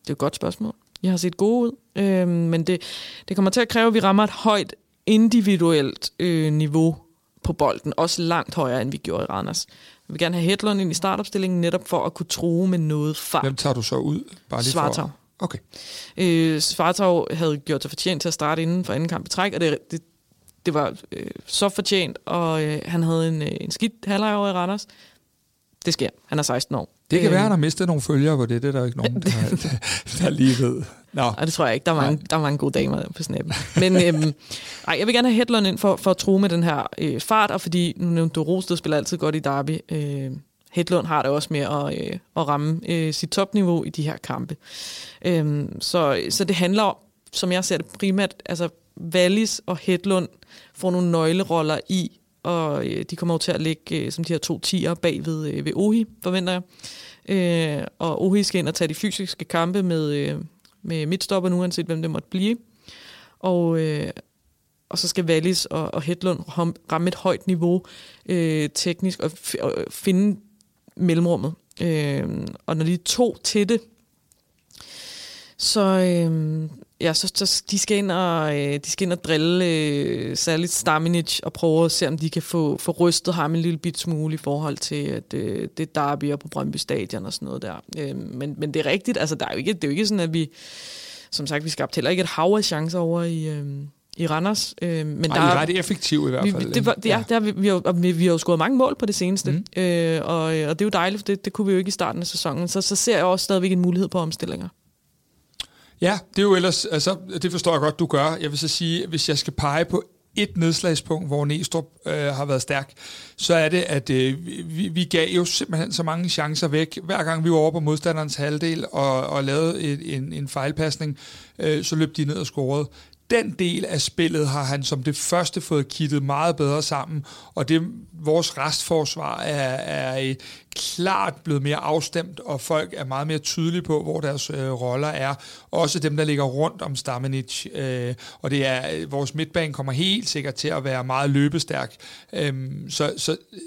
det er et godt spørgsmål. Jeg har set gode ud, øh, men det, det kommer til at kræve, at vi rammer et højt individuelt øh, niveau på bolden, også langt højere, end vi gjorde i Randers. Jeg vil gerne have Hedlund ind i startopstillingen, netop for at kunne true med noget fart. Hvem tager du så ud? Bare lige Svartov. For... Okay. Øh, Svartov havde gjort sig fortjent til at starte inden for anden kamp i træk, og det, det, det var øh, så fortjent, og øh, han havde en, øh, en skidt halvleg over i Randers. Det sker. Han er 16 år. Det kan øh, være, at han har mistet nogle følgere på det. Det er der ikke nogen, der, der, der lige ved. Nå. Og det tror jeg ikke. Der er mange, der er mange gode damer på snappen. Men øhm, ej, jeg vil gerne have Hedlund ind for, for at tro med den her øh, fart, og fordi nu nævnte du Rosted spiller altid godt i Derby. Øh, Hedlund har det også med at, øh, at ramme øh, sit topniveau i de her kampe. Øhm, så, så det handler om, som jeg ser det primært, altså Wallis og Hedlund får nogle nøgleroller i, og øh, de kommer jo til at ligge øh, som de her to tiger bag ved, øh, ved Ohi, forventer jeg. Øh, og Ohi skal ind og tage de fysiske kampe med, øh, med midtstopper, nu uanset hvem det måtte blive. Og, øh, og så skal Wallis og, og Hedlund ramme et højt niveau øh, teknisk og, f- og finde mellemrummet. Øh, og når de to til det, så, øh, ja, så, så de, skal ind og, øh, de skal ind og drille øh, særligt Staminic og prøve at se, om de kan få, få rystet ham en lille bit smule i forhold til, at øh, det derby og på Brøndby Stadion og sådan noget der. Øh, men, men det er rigtigt, altså der er jo ikke, det er jo ikke sådan, at vi, som sagt, vi skabte heller ikke et hav af chancer over i, øh, i Randers. Øh, men Ej, der, er ret effektive i hvert fald. Vi, det var, det, ja, der, vi, vi, har, vi, vi har jo scoret mange mål på det seneste, mm. øh, og, og det er jo dejligt, det, det kunne vi jo ikke i starten af sæsonen. Så, så ser jeg også stadigvæk en mulighed på omstillinger. Ja, det er jo ellers, altså, det forstår jeg godt, du gør. Jeg vil så sige, hvis jeg skal pege på et nedslagspunkt, hvor Næstrup øh, har været stærk, så er det, at øh, vi, vi gav jo simpelthen så mange chancer væk. Hver gang vi var over på modstanderens halvdel og, og lavede et, en, en fejlpasning, øh, så løb de ned og scorede den del af spillet har han som det første fået kittet meget bedre sammen, og det vores restforsvar er, er klart blevet mere afstemt, og folk er meget mere tydelige på, hvor deres øh, roller er. Også dem, der ligger rundt om Stamenic. Øh, og det er, øh, vores midtbane kommer helt sikkert til at være meget løbestærk. Øh, så, så øh,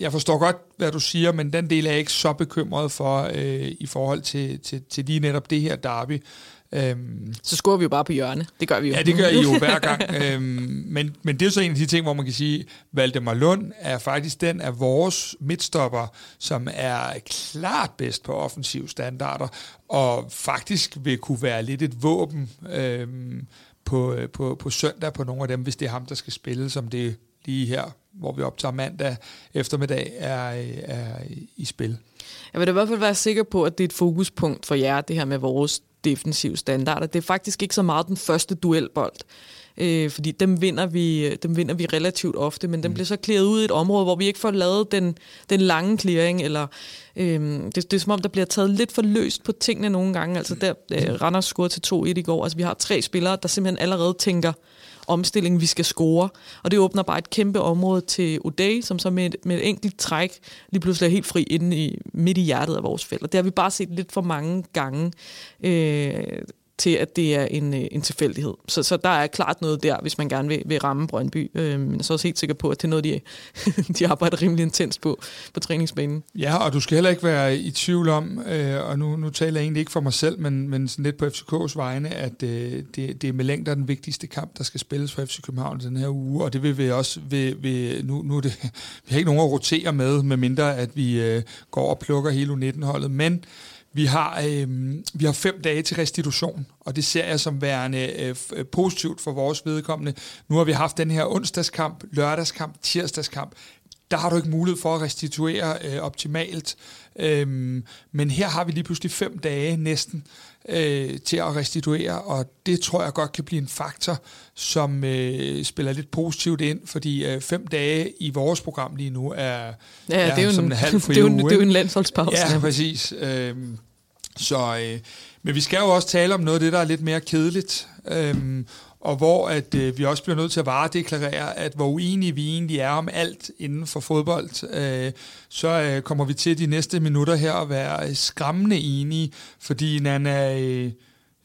jeg forstår godt, hvad du siger, men den del er jeg ikke så bekymret for øh, i forhold til, til, til lige netop det her derby. Øhm, så scorer vi jo bare på hjørne. Det gør vi jo. Ja, det gør I jo hver gang. øhm, men, men det er så en af de ting, hvor man kan sige, Valdemar Lund er faktisk den af vores midtstopper, som er klart bedst på offensiv standarder, og faktisk vil kunne være lidt et våben øhm, på, på, på søndag på nogle af dem, hvis det er ham, der skal spille, som det lige her, hvor vi optager mandag eftermiddag, er, er i spil. Jeg vil da i hvert fald være sikker på, at det er et fokuspunkt for jer, det her med vores defensive standarder. Det er faktisk ikke så meget den første duelbold, øh, fordi dem vinder, vi, dem vinder vi relativt ofte, men den mm. bliver så klæret ud i et område, hvor vi ikke får lavet den, den lange clearing, eller øh, det, det er som om, der bliver taget lidt for løst på tingene nogle gange. Altså der, øh, Randers scorede til 2-1 i går. Altså vi har tre spillere, der simpelthen allerede tænker, omstilling, vi skal score. Og det åbner bare et kæmpe område til O'Day, som så med et, med et enkelt træk lige pludselig er helt fri inde i, midt i hjertet af vores felt. Og det har vi bare set lidt for mange gange. Øh, til, at det er en, øh, en tilfældighed. Så, så der er klart noget der, hvis man gerne vil, vil ramme Brøndby. Øh, men jeg er så også helt sikker på, at det er noget, de, de arbejder rimelig intens på på træningsbanen. Ja, og du skal heller ikke være i tvivl om, øh, og nu, nu taler jeg egentlig ikke for mig selv, men, men sådan lidt på FCK's vegne, at øh, det, det er med længder den vigtigste kamp, der skal spilles for FC København den her uge, og det vil vi også, vil, vil, nu, nu er det, vi har ikke nogen at rotere med, medmindre at vi øh, går og plukker hele U19-holdet, men vi har, øh, vi har fem dage til restitution, og det ser jeg som værende øh, øh, positivt for vores vedkommende. Nu har vi haft den her onsdagskamp, lørdagskamp, tirsdagskamp. Der har du ikke mulighed for at restituere øh, optimalt. Øhm, men her har vi lige pludselig fem dage næsten øh, til at restituere, og det tror jeg godt kan blive en faktor, som øh, spiller lidt positivt ind, fordi øh, fem dage i vores program lige nu er, ja, er det er jo som en, en halv det er jo, uge. det er jo en landsholdspause. Ja, præcis. Øhm, så, øh, men vi skal jo også tale om noget af det, der er lidt mere kedeligt, øhm, og hvor at øh, vi også bliver nødt til at varedeklarere, at hvor uenige vi egentlig er om alt inden for fodbold, øh, så øh, kommer vi til de næste minutter her at være skræmmende enige, fordi Nana, øh,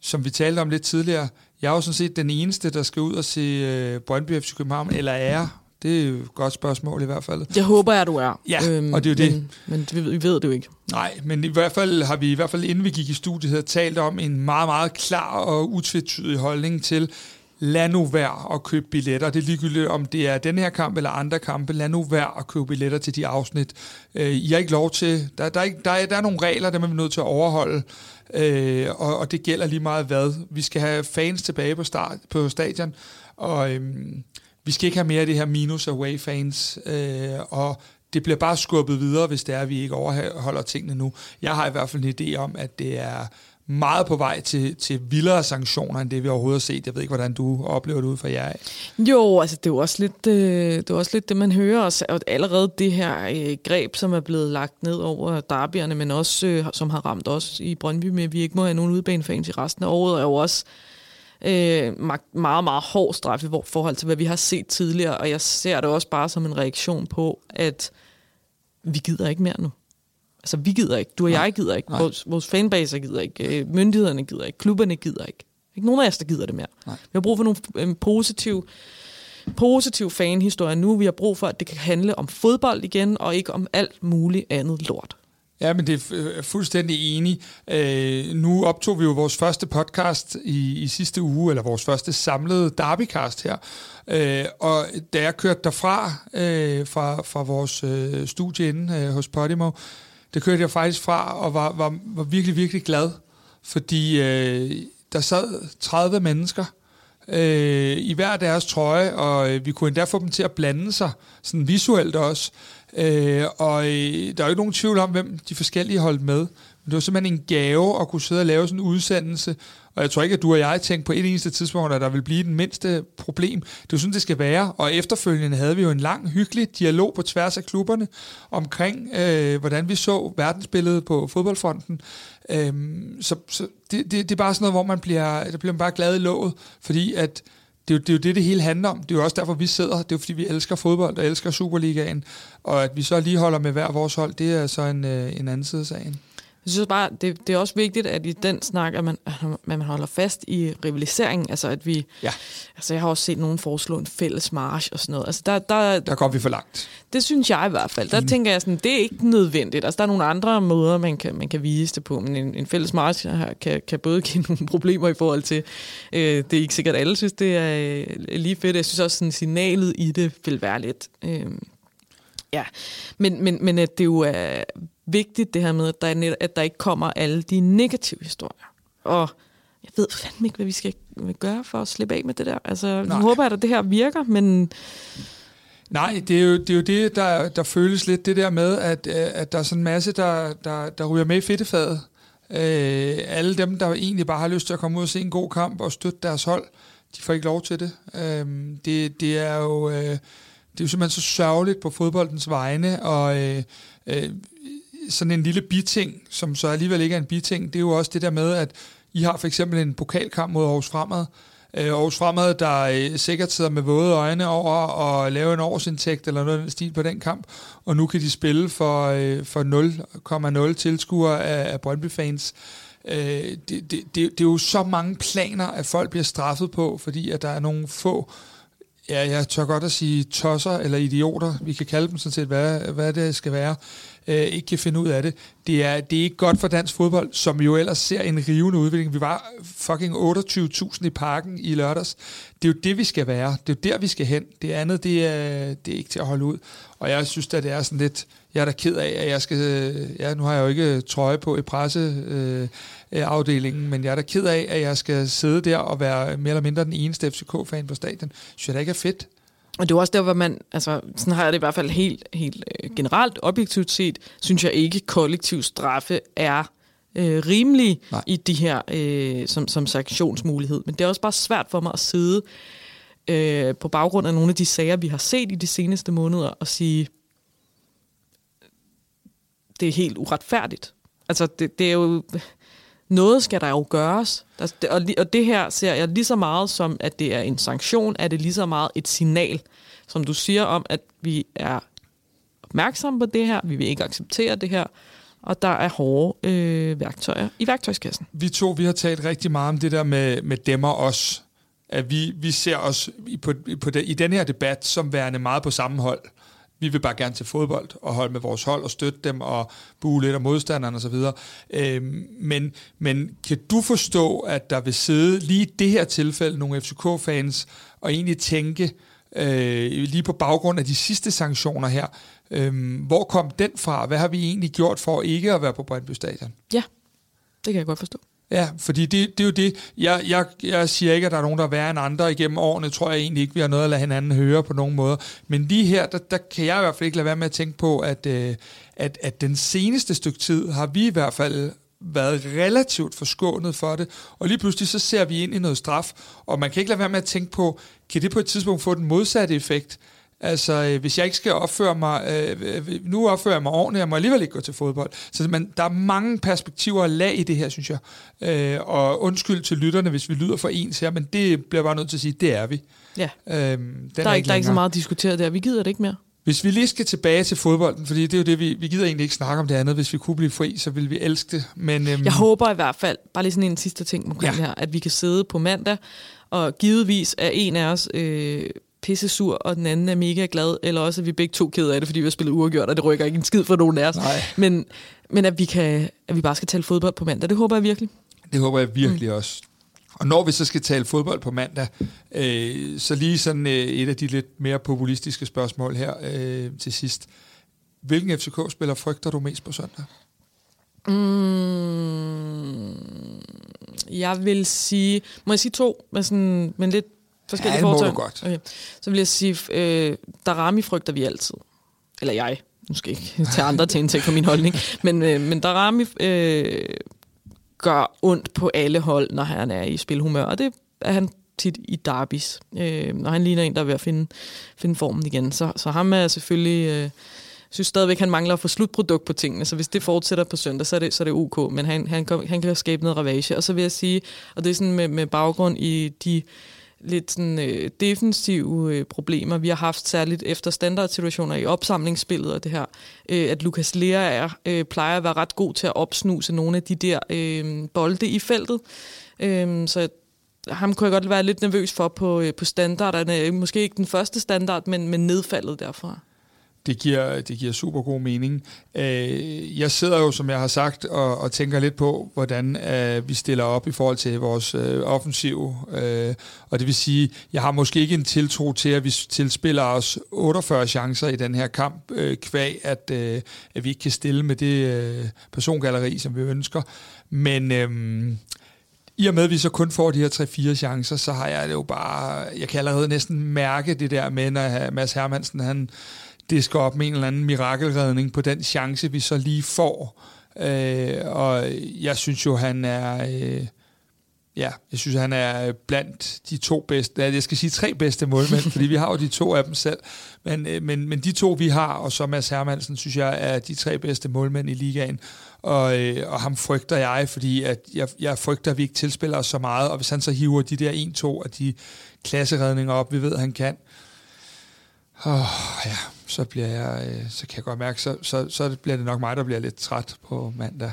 som vi talte om lidt tidligere, jeg er jo sådan set den eneste, der skal ud og se øh, Brøndby FC København, eller er det er jo et godt spørgsmål i hvert fald. Jeg håber, at du er. Ja, og det er jo det. Men, men vi, ved, det jo ikke. Nej, men i hvert fald har vi i hvert fald inden vi gik i studiet her talt om en meget, meget klar og utvetydig holdning til, lad nu være at købe billetter. Det er ligegyldigt, om det er den her kamp eller andre kampe. Lad nu være at købe billetter til de afsnit. Øh, I har ikke lov til... Der, der, er, ikke, der, er, der er nogle regler, der man er nødt til at overholde. Øh, og, og det gælder lige meget hvad. Vi skal have fans tilbage på, start, på stadion. Og øh, vi skal ikke have mere af det her minus away fans. Øh, og det bliver bare skubbet videre, hvis det er, at vi ikke overholder tingene nu. Jeg har i hvert fald en idé om, at det er meget på vej til, til vildere sanktioner, end det vi overhovedet har set. Jeg ved ikke, hvordan du oplever det ud fra jer. Jo, altså det er jo også lidt, øh, det, er også lidt det, man hører. Også, og allerede det her øh, greb, som er blevet lagt ned over derbyerne, men også øh, som har ramt os i Brøndby med, at vi ikke må have nogen udbanefans i resten af året, er jo også øh, meget, meget hård straf i forhold til, hvad vi har set tidligere. Og jeg ser det også bare som en reaktion på, at vi gider ikke mere nu. Altså, vi gider ikke. Du og jeg gider ikke. Vores, vores fanbase gider ikke. Øh, myndighederne gider ikke. Klubberne gider ikke. Ikke nogen af os, der gider det mere. Nej. Vi har brug for nogle øh, positive, positiv fanhistorie nu. Vi har brug for, at det kan handle om fodbold igen, og ikke om alt muligt andet lort. Ja, men det er øh, fuldstændig enig. Øh, nu optog vi jo vores første podcast i, i sidste uge, eller vores første samlede derbycast her. Øh, og da jeg kørte derfra, øh, fra, fra vores øh, studie inde øh, hos Podimo, det kørte jeg faktisk fra, og var, var, var virkelig, virkelig glad, fordi øh, der sad 30 mennesker øh, i hver deres trøje, og øh, vi kunne endda få dem til at blande sig, sådan visuelt også. Øh, og øh, der er jo ikke nogen tvivl om, hvem de forskellige holdt med. Men det var simpelthen en gave at kunne sidde og lave sådan en udsendelse. Og jeg tror ikke, at du og jeg tænkte på et eneste tidspunkt, at der vil blive den mindste problem. Det er sådan, det skal være. Og efterfølgende havde vi jo en lang, hyggelig dialog på tværs af klubberne omkring, øh, hvordan vi så verdensbilledet på fodboldfronten. Øhm, så så det, det, det er bare sådan noget, hvor man bliver, der bliver man bare glad i låget, fordi at det er, jo, det er jo det, det hele handler om. Det er jo også derfor, vi sidder. Det er jo fordi, vi elsker fodbold og elsker Superligaen. Og at vi så lige holder med hver vores hold, det er så en, øh, en anden side af sagen. Jeg synes bare, det, det er også vigtigt, at i den snak, at man, at man holder fast i rivaliseringen. Altså, at vi... Ja. Altså, jeg har også set nogen foreslå en fælles march og sådan noget. Altså, der, der, der kom vi for langt. Det synes jeg i hvert fald. Der mm. tænker jeg sådan, det er ikke nødvendigt. Altså, der er nogle andre måder, man kan, man kan vise det på. Men en, en fælles march kan, kan både give nogle problemer i forhold til... Øh, det er ikke sikkert, at alle synes, det er øh, lige fedt. Jeg synes også, sådan signalet i det vil være lidt... Øh, Ja, men, men, men at det jo er vigtigt det her med, at der, er, at der ikke kommer alle de negative historier. Og jeg ved fandme ikke, hvad vi skal gøre for at slippe af med det der. Altså, Nej. nu håber jeg, at det her virker, men... Nej, det er jo det, er jo det der, der føles lidt det der med, at, at der er sådan en masse, der, der, der ryger med i fedtefadet. Øh, alle dem, der egentlig bare har lyst til at komme ud og se en god kamp og støtte deres hold, de får ikke lov til det. Øh, det, det er jo... Øh, det er jo simpelthen så sørgeligt på fodboldens vegne, og øh, øh, sådan en lille biting, som så alligevel ikke er en biting, det er jo også det der med, at I har for eksempel en pokalkamp mod Aarhus Fremad, øh, Aarhus Fremad, der øh, sikkert sidder med våde øjne over at lave en årsindtægt eller noget af den stil på den kamp, og nu kan de spille for, øh, for 0,0 tilskuere af, af Brøndby-fans. Øh, det, det, det, det er jo så mange planer, at folk bliver straffet på, fordi at der er nogle få ja, jeg tør godt at sige tosser eller idioter, vi kan kalde dem sådan set, hvad, hvad det skal være, øh, ikke kan finde ud af det. Det er, det er ikke godt for dansk fodbold, som jo ellers ser en rivende udvikling. Vi var fucking 28.000 i parken i lørdags. Det er jo det, vi skal være. Det er jo der, vi skal hen. Det andet, det er, det er ikke til at holde ud. Og jeg synes at det er sådan lidt... Jeg er da ked af, at jeg skal... Øh, ja, nu har jeg jo ikke øh, trøje på i presse... Øh, øh, afdelingen, men jeg er da ked af, at jeg skal sidde der og være mere eller mindre den eneste FCK-fan på stadion. Synes jeg da ikke er fedt. Og det er også der, hvor man, altså sådan har jeg det i hvert fald helt, helt øh, generelt, objektivt set, synes jeg ikke, kollektiv straffe er øh, rimelig Nej. i de her øh, som, som sanktionsmulighed. Men det er også bare svært for mig at sidde øh, på baggrund af nogle af de sager, vi har set i de seneste måneder, og sige, det er helt uretfærdigt. Altså, det, det er jo noget skal der jo gøres. Altså, og, og det her ser jeg lige så meget som, at det er en sanktion, er det lige så meget et signal, som du siger om, at vi er opmærksomme på det her, vi vil ikke acceptere det her, og der er hårde øh, værktøjer i værktøjskassen. Vi to, vi har talt rigtig meget om det der med, med dem og os. At vi, vi ser os i, på, på det, i den her debat som værende meget på samme hold vi vil bare gerne til fodbold og holde med vores hold og støtte dem og bue lidt af modstanderne osv. Øhm, men, men kan du forstå, at der vil sidde lige i det her tilfælde nogle FCK-fans og egentlig tænke, øh, lige på baggrund af de sidste sanktioner her, øh, hvor kom den fra? Hvad har vi egentlig gjort for ikke at være på Brøndby Stadion? Ja, det kan jeg godt forstå. Ja, fordi det, det er jo det. Jeg, jeg, jeg siger ikke, at der er nogen, der er værre end andre igennem årene. tror jeg egentlig ikke, vi har noget at lade hinanden høre på nogen måde. Men lige her, der, der kan jeg i hvert fald ikke lade være med at tænke på, at, øh, at, at den seneste stykke tid har vi i hvert fald været relativt forskånet for det, og lige pludselig så ser vi ind i noget straf, og man kan ikke lade være med at tænke på, kan det på et tidspunkt få den modsatte effekt, Altså, øh, hvis jeg ikke skal opføre mig, øh, øh, nu opfører jeg mig ordentligt, jeg må alligevel ikke gå til fodbold. Så man, der er mange perspektiver og lag i det her, synes jeg. Øh, og undskyld til lytterne, hvis vi lyder for ens her, men det bliver bare nødt til at sige, det er vi. Ja. Øhm, den der er, er ikke, der er ikke så meget at diskutere der. Vi gider det ikke mere. Hvis vi lige skal tilbage til fodbolden, fordi det er jo det, vi, vi gider egentlig ikke snakke om det andet. Hvis vi kunne blive fri, så ville vi elske det. Men, øhm, jeg håber i hvert fald, bare lige sådan en sidste ting omkring ja. her, at vi kan sidde på mandag, og givetvis er en af os øh, pisse sur, og den anden er mega glad, eller også er vi begge to ked af det, fordi vi har spillet uafgjort, og det rykker ikke en skid for nogen af os. Nej. Men, men at, vi kan, at vi bare skal tale fodbold på mandag, det håber jeg virkelig. Det håber jeg virkelig mm. også. Og når vi så skal tale fodbold på mandag, øh, så lige sådan øh, et af de lidt mere populistiske spørgsmål her øh, til sidst. Hvilken FCK-spiller frygter du mest på søndag? Mm, jeg vil sige... Må jeg sige to? Med, sådan, med lidt forskellige ja, det må godt. Okay. Så vil jeg sige, øh, Darami frygter vi altid. Eller jeg. Nu skal jeg ikke tage andre til indtægt for min holdning. Men, øh, men Darami øh, gør ondt på alle hold, når han er i spilhumør. Og det er han tit i derbis. Øh, når han ligner en, der er ved at finde, finde formen igen. Så, så ham er selvfølgelig... Øh, synes stadigvæk, han mangler at få slutprodukt på tingene, så hvis det fortsætter på søndag, så er det, så er det ok, men han, han, han kan skabe noget ravage. Og så vil jeg sige, og det er sådan med, med baggrund i de lidt sådan, øh, defensive øh, problemer, vi har haft særligt efter standardsituationer i opsamlingsspillet og det her, øh, at Lukas Lea er, øh, plejer at være ret god til at opsnuse nogle af de der øh, bolde i feltet. Øh, så ham kunne jeg godt være lidt nervøs for på, øh, på standarderne. Måske ikke den første standard, men, men nedfaldet derfra det giver, det giver super god mening. Øh, jeg sidder jo, som jeg har sagt, og, og tænker lidt på, hvordan øh, vi stiller op i forhold til vores øh, offensiv. Øh, og det vil sige, jeg har måske ikke en tiltro til, at vi tilspiller os 48 chancer i den her kamp, øh, kvæg, at, øh, at vi ikke kan stille med det øh, persongalleri, som vi ønsker. Men... Øh, i og med, at vi så kun får de her 3-4 chancer, så har jeg det jo bare... Jeg kan allerede næsten mærke det der med, når Mads Hermansen, han, det skal op med en eller anden mirakelredning på den chance, vi så lige får. Øh, og jeg synes jo, han er... Øh, ja, jeg synes, han er blandt de to bedste, jeg skal sige tre bedste målmænd, fordi vi har jo de to af dem selv, men, øh, men, men de to, vi har, og så Mads Hermansen, synes jeg, er de tre bedste målmænd i ligaen, og, øh, og ham frygter jeg, fordi at jeg, jeg frygter, at vi ikke tilspiller os så meget, og hvis han så hiver de der 1-2 af de klasseredninger op, vi ved, at han kan, oh, ja, så, bliver jeg, øh, så kan jeg godt mærke, så, så, så bliver det nok mig, der bliver lidt træt på mandag.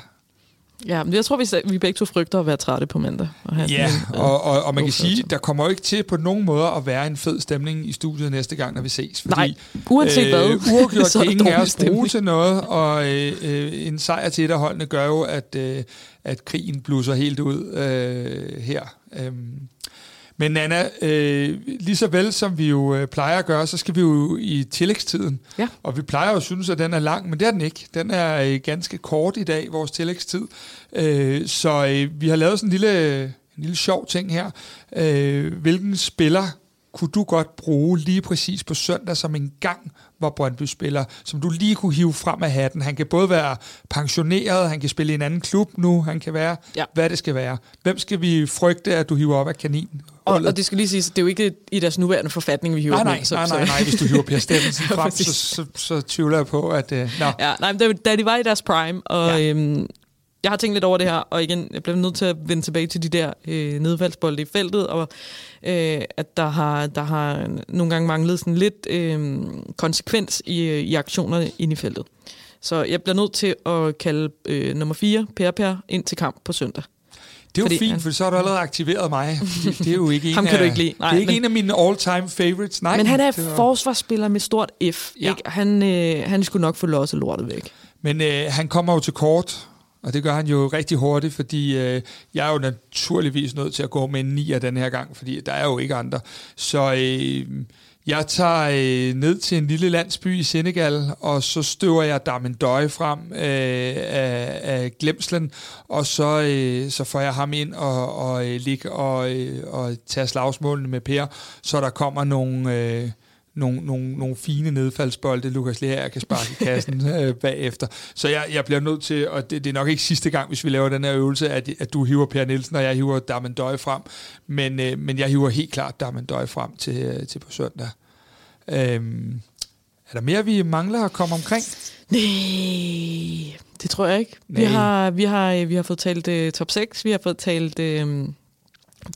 Ja, men jeg tror, vi, vi begge to frygter at være trætte på mandag. Og ja, en, og, og, og man kan sige, der kommer jo ikke til på nogen måde at være en fed stemning i studiet næste gang, når vi ses. Fordi, Nej, uanset øh, hvad. Uafgjort kan ingen af os bruge til noget, og øh, øh, en sejr til et af holdene gør jo, at, øh, at krigen blusser helt ud øh, her. Øh, men Nana, øh, lige så vel som vi jo øh, plejer at gøre, så skal vi jo i tillægstiden. Ja. Og vi plejer jo at synes, at den er lang, men det er den ikke. Den er øh, ganske kort i dag, vores tillægstid. Øh, så øh, vi har lavet sådan en lille, en lille sjov ting her. Øh, hvilken spiller kunne du godt bruge lige præcis på søndag som en gang var Brøndby-spiller, som du lige kunne hive frem af hatten. Han kan både være pensioneret, han kan spille i en anden klub nu, han kan være, ja. hvad det skal være. Hvem skal vi frygte, at du hiver op af kaninen? Og, og det skal lige sige, det er jo ikke i deres nuværende forfatning, vi hiver nej, nej, med. Så, nej, nej, nej, hvis du hiver Per Stemmensen frem, så, så, så, tvivler jeg på, at... Uh, no. Ja, nej, men da de var i deres prime, og ja. øhm, jeg har tænkt lidt over det her, og igen, jeg bliver nødt til at vende tilbage til de der øh, nedfaldsbolde i feltet, og øh, at der har, der har nogle gange manglet sådan lidt øh, konsekvens i, i aktionerne ind i feltet. Så jeg bliver nødt til at kalde øh, nummer 4, Per Per, ind til kamp på søndag. Det er jo fordi fint, for så har du allerede aktiveret mig. Det, det er jo ikke en Ham kan af, du ikke lide. Nej, det er ikke men, en af mine all-time favorites. Nej, men han er var... forsvarsspiller med stort F. Ja. Ikke? Han, øh, han skulle nok få losset lortet væk. Men øh, han kommer jo til kort, og det gør han jo rigtig hurtigt, fordi øh, jeg er jo naturligvis nødt til at gå med en 9 den her gang, fordi der er jo ikke andre. Så øh, jeg tager øh, ned til en lille landsby i Senegal, og så støver jeg Darmendøje frem øh, af, af glemslen, og så, øh, så får jeg ham ind og, og øh, ligge og, øh, og tage slagsmålene med Per, så der kommer nogle... Øh, nogle, nogle, nogle fine nedfaldsbolde, Lukas Leher kan sparke i kassen øh, bagefter. Så jeg, jeg bliver nødt til, og det, det er nok ikke sidste gang, hvis vi laver den her øvelse, at, at du hiver Per Nielsen, og jeg hiver Darmendøj frem, men, øh, men jeg hiver helt klart Darmendøj frem til, øh, til på søndag. Øhm, er der mere, vi mangler at komme omkring? Nej, det tror jeg ikke. Vi har, vi, har, vi har fået talt uh, top 6, vi har fået talt uh,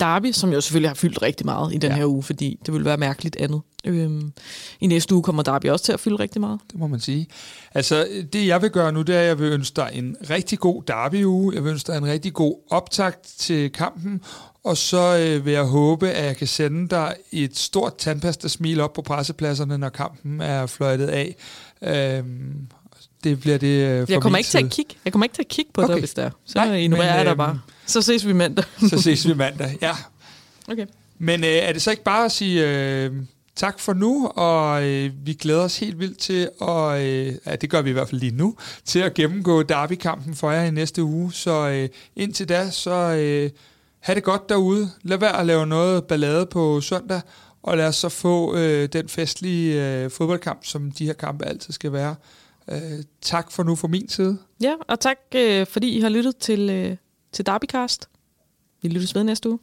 Derby, som jo selvfølgelig har fyldt rigtig meget i den ja. her uge, fordi det ville være mærkeligt andet. Øhm, I næste uge kommer Derby også til at fylde rigtig meget. Det må man sige. Altså, det jeg vil gøre nu, det er, at jeg vil ønske dig en rigtig god Derby-uge. Jeg vil ønske dig en rigtig god optakt til kampen, og så øh, vil jeg håbe, at jeg kan sende dig et stort tandpasta-smil op på pressepladserne, når kampen er fløjtet af. Øhm, det bliver det øh, jeg kommer ikke til at kigge. Jeg kommer ikke til at kigge på okay. dig, hvis det er. Så Nej, ignorerer jeg dig øhm, bare. Så ses vi mandag. så ses vi mandag, ja. Okay. Men øh, er det så ikke bare at sige øh, tak for nu, og øh, vi glæder os helt vildt til, at, øh, ja, det gør vi i hvert fald lige nu, til at gennemgå derbykampen for jer i næste uge. Så øh, indtil da, så øh, have det godt derude. Lad være at lave noget ballade på søndag, og lad os så få øh, den festlige øh, fodboldkamp, som de her kampe altid skal være. Øh, tak for nu fra min side. Ja, og tak øh, fordi I har lyttet til, øh, til Derbycast. Vi lyttes ved næste uge.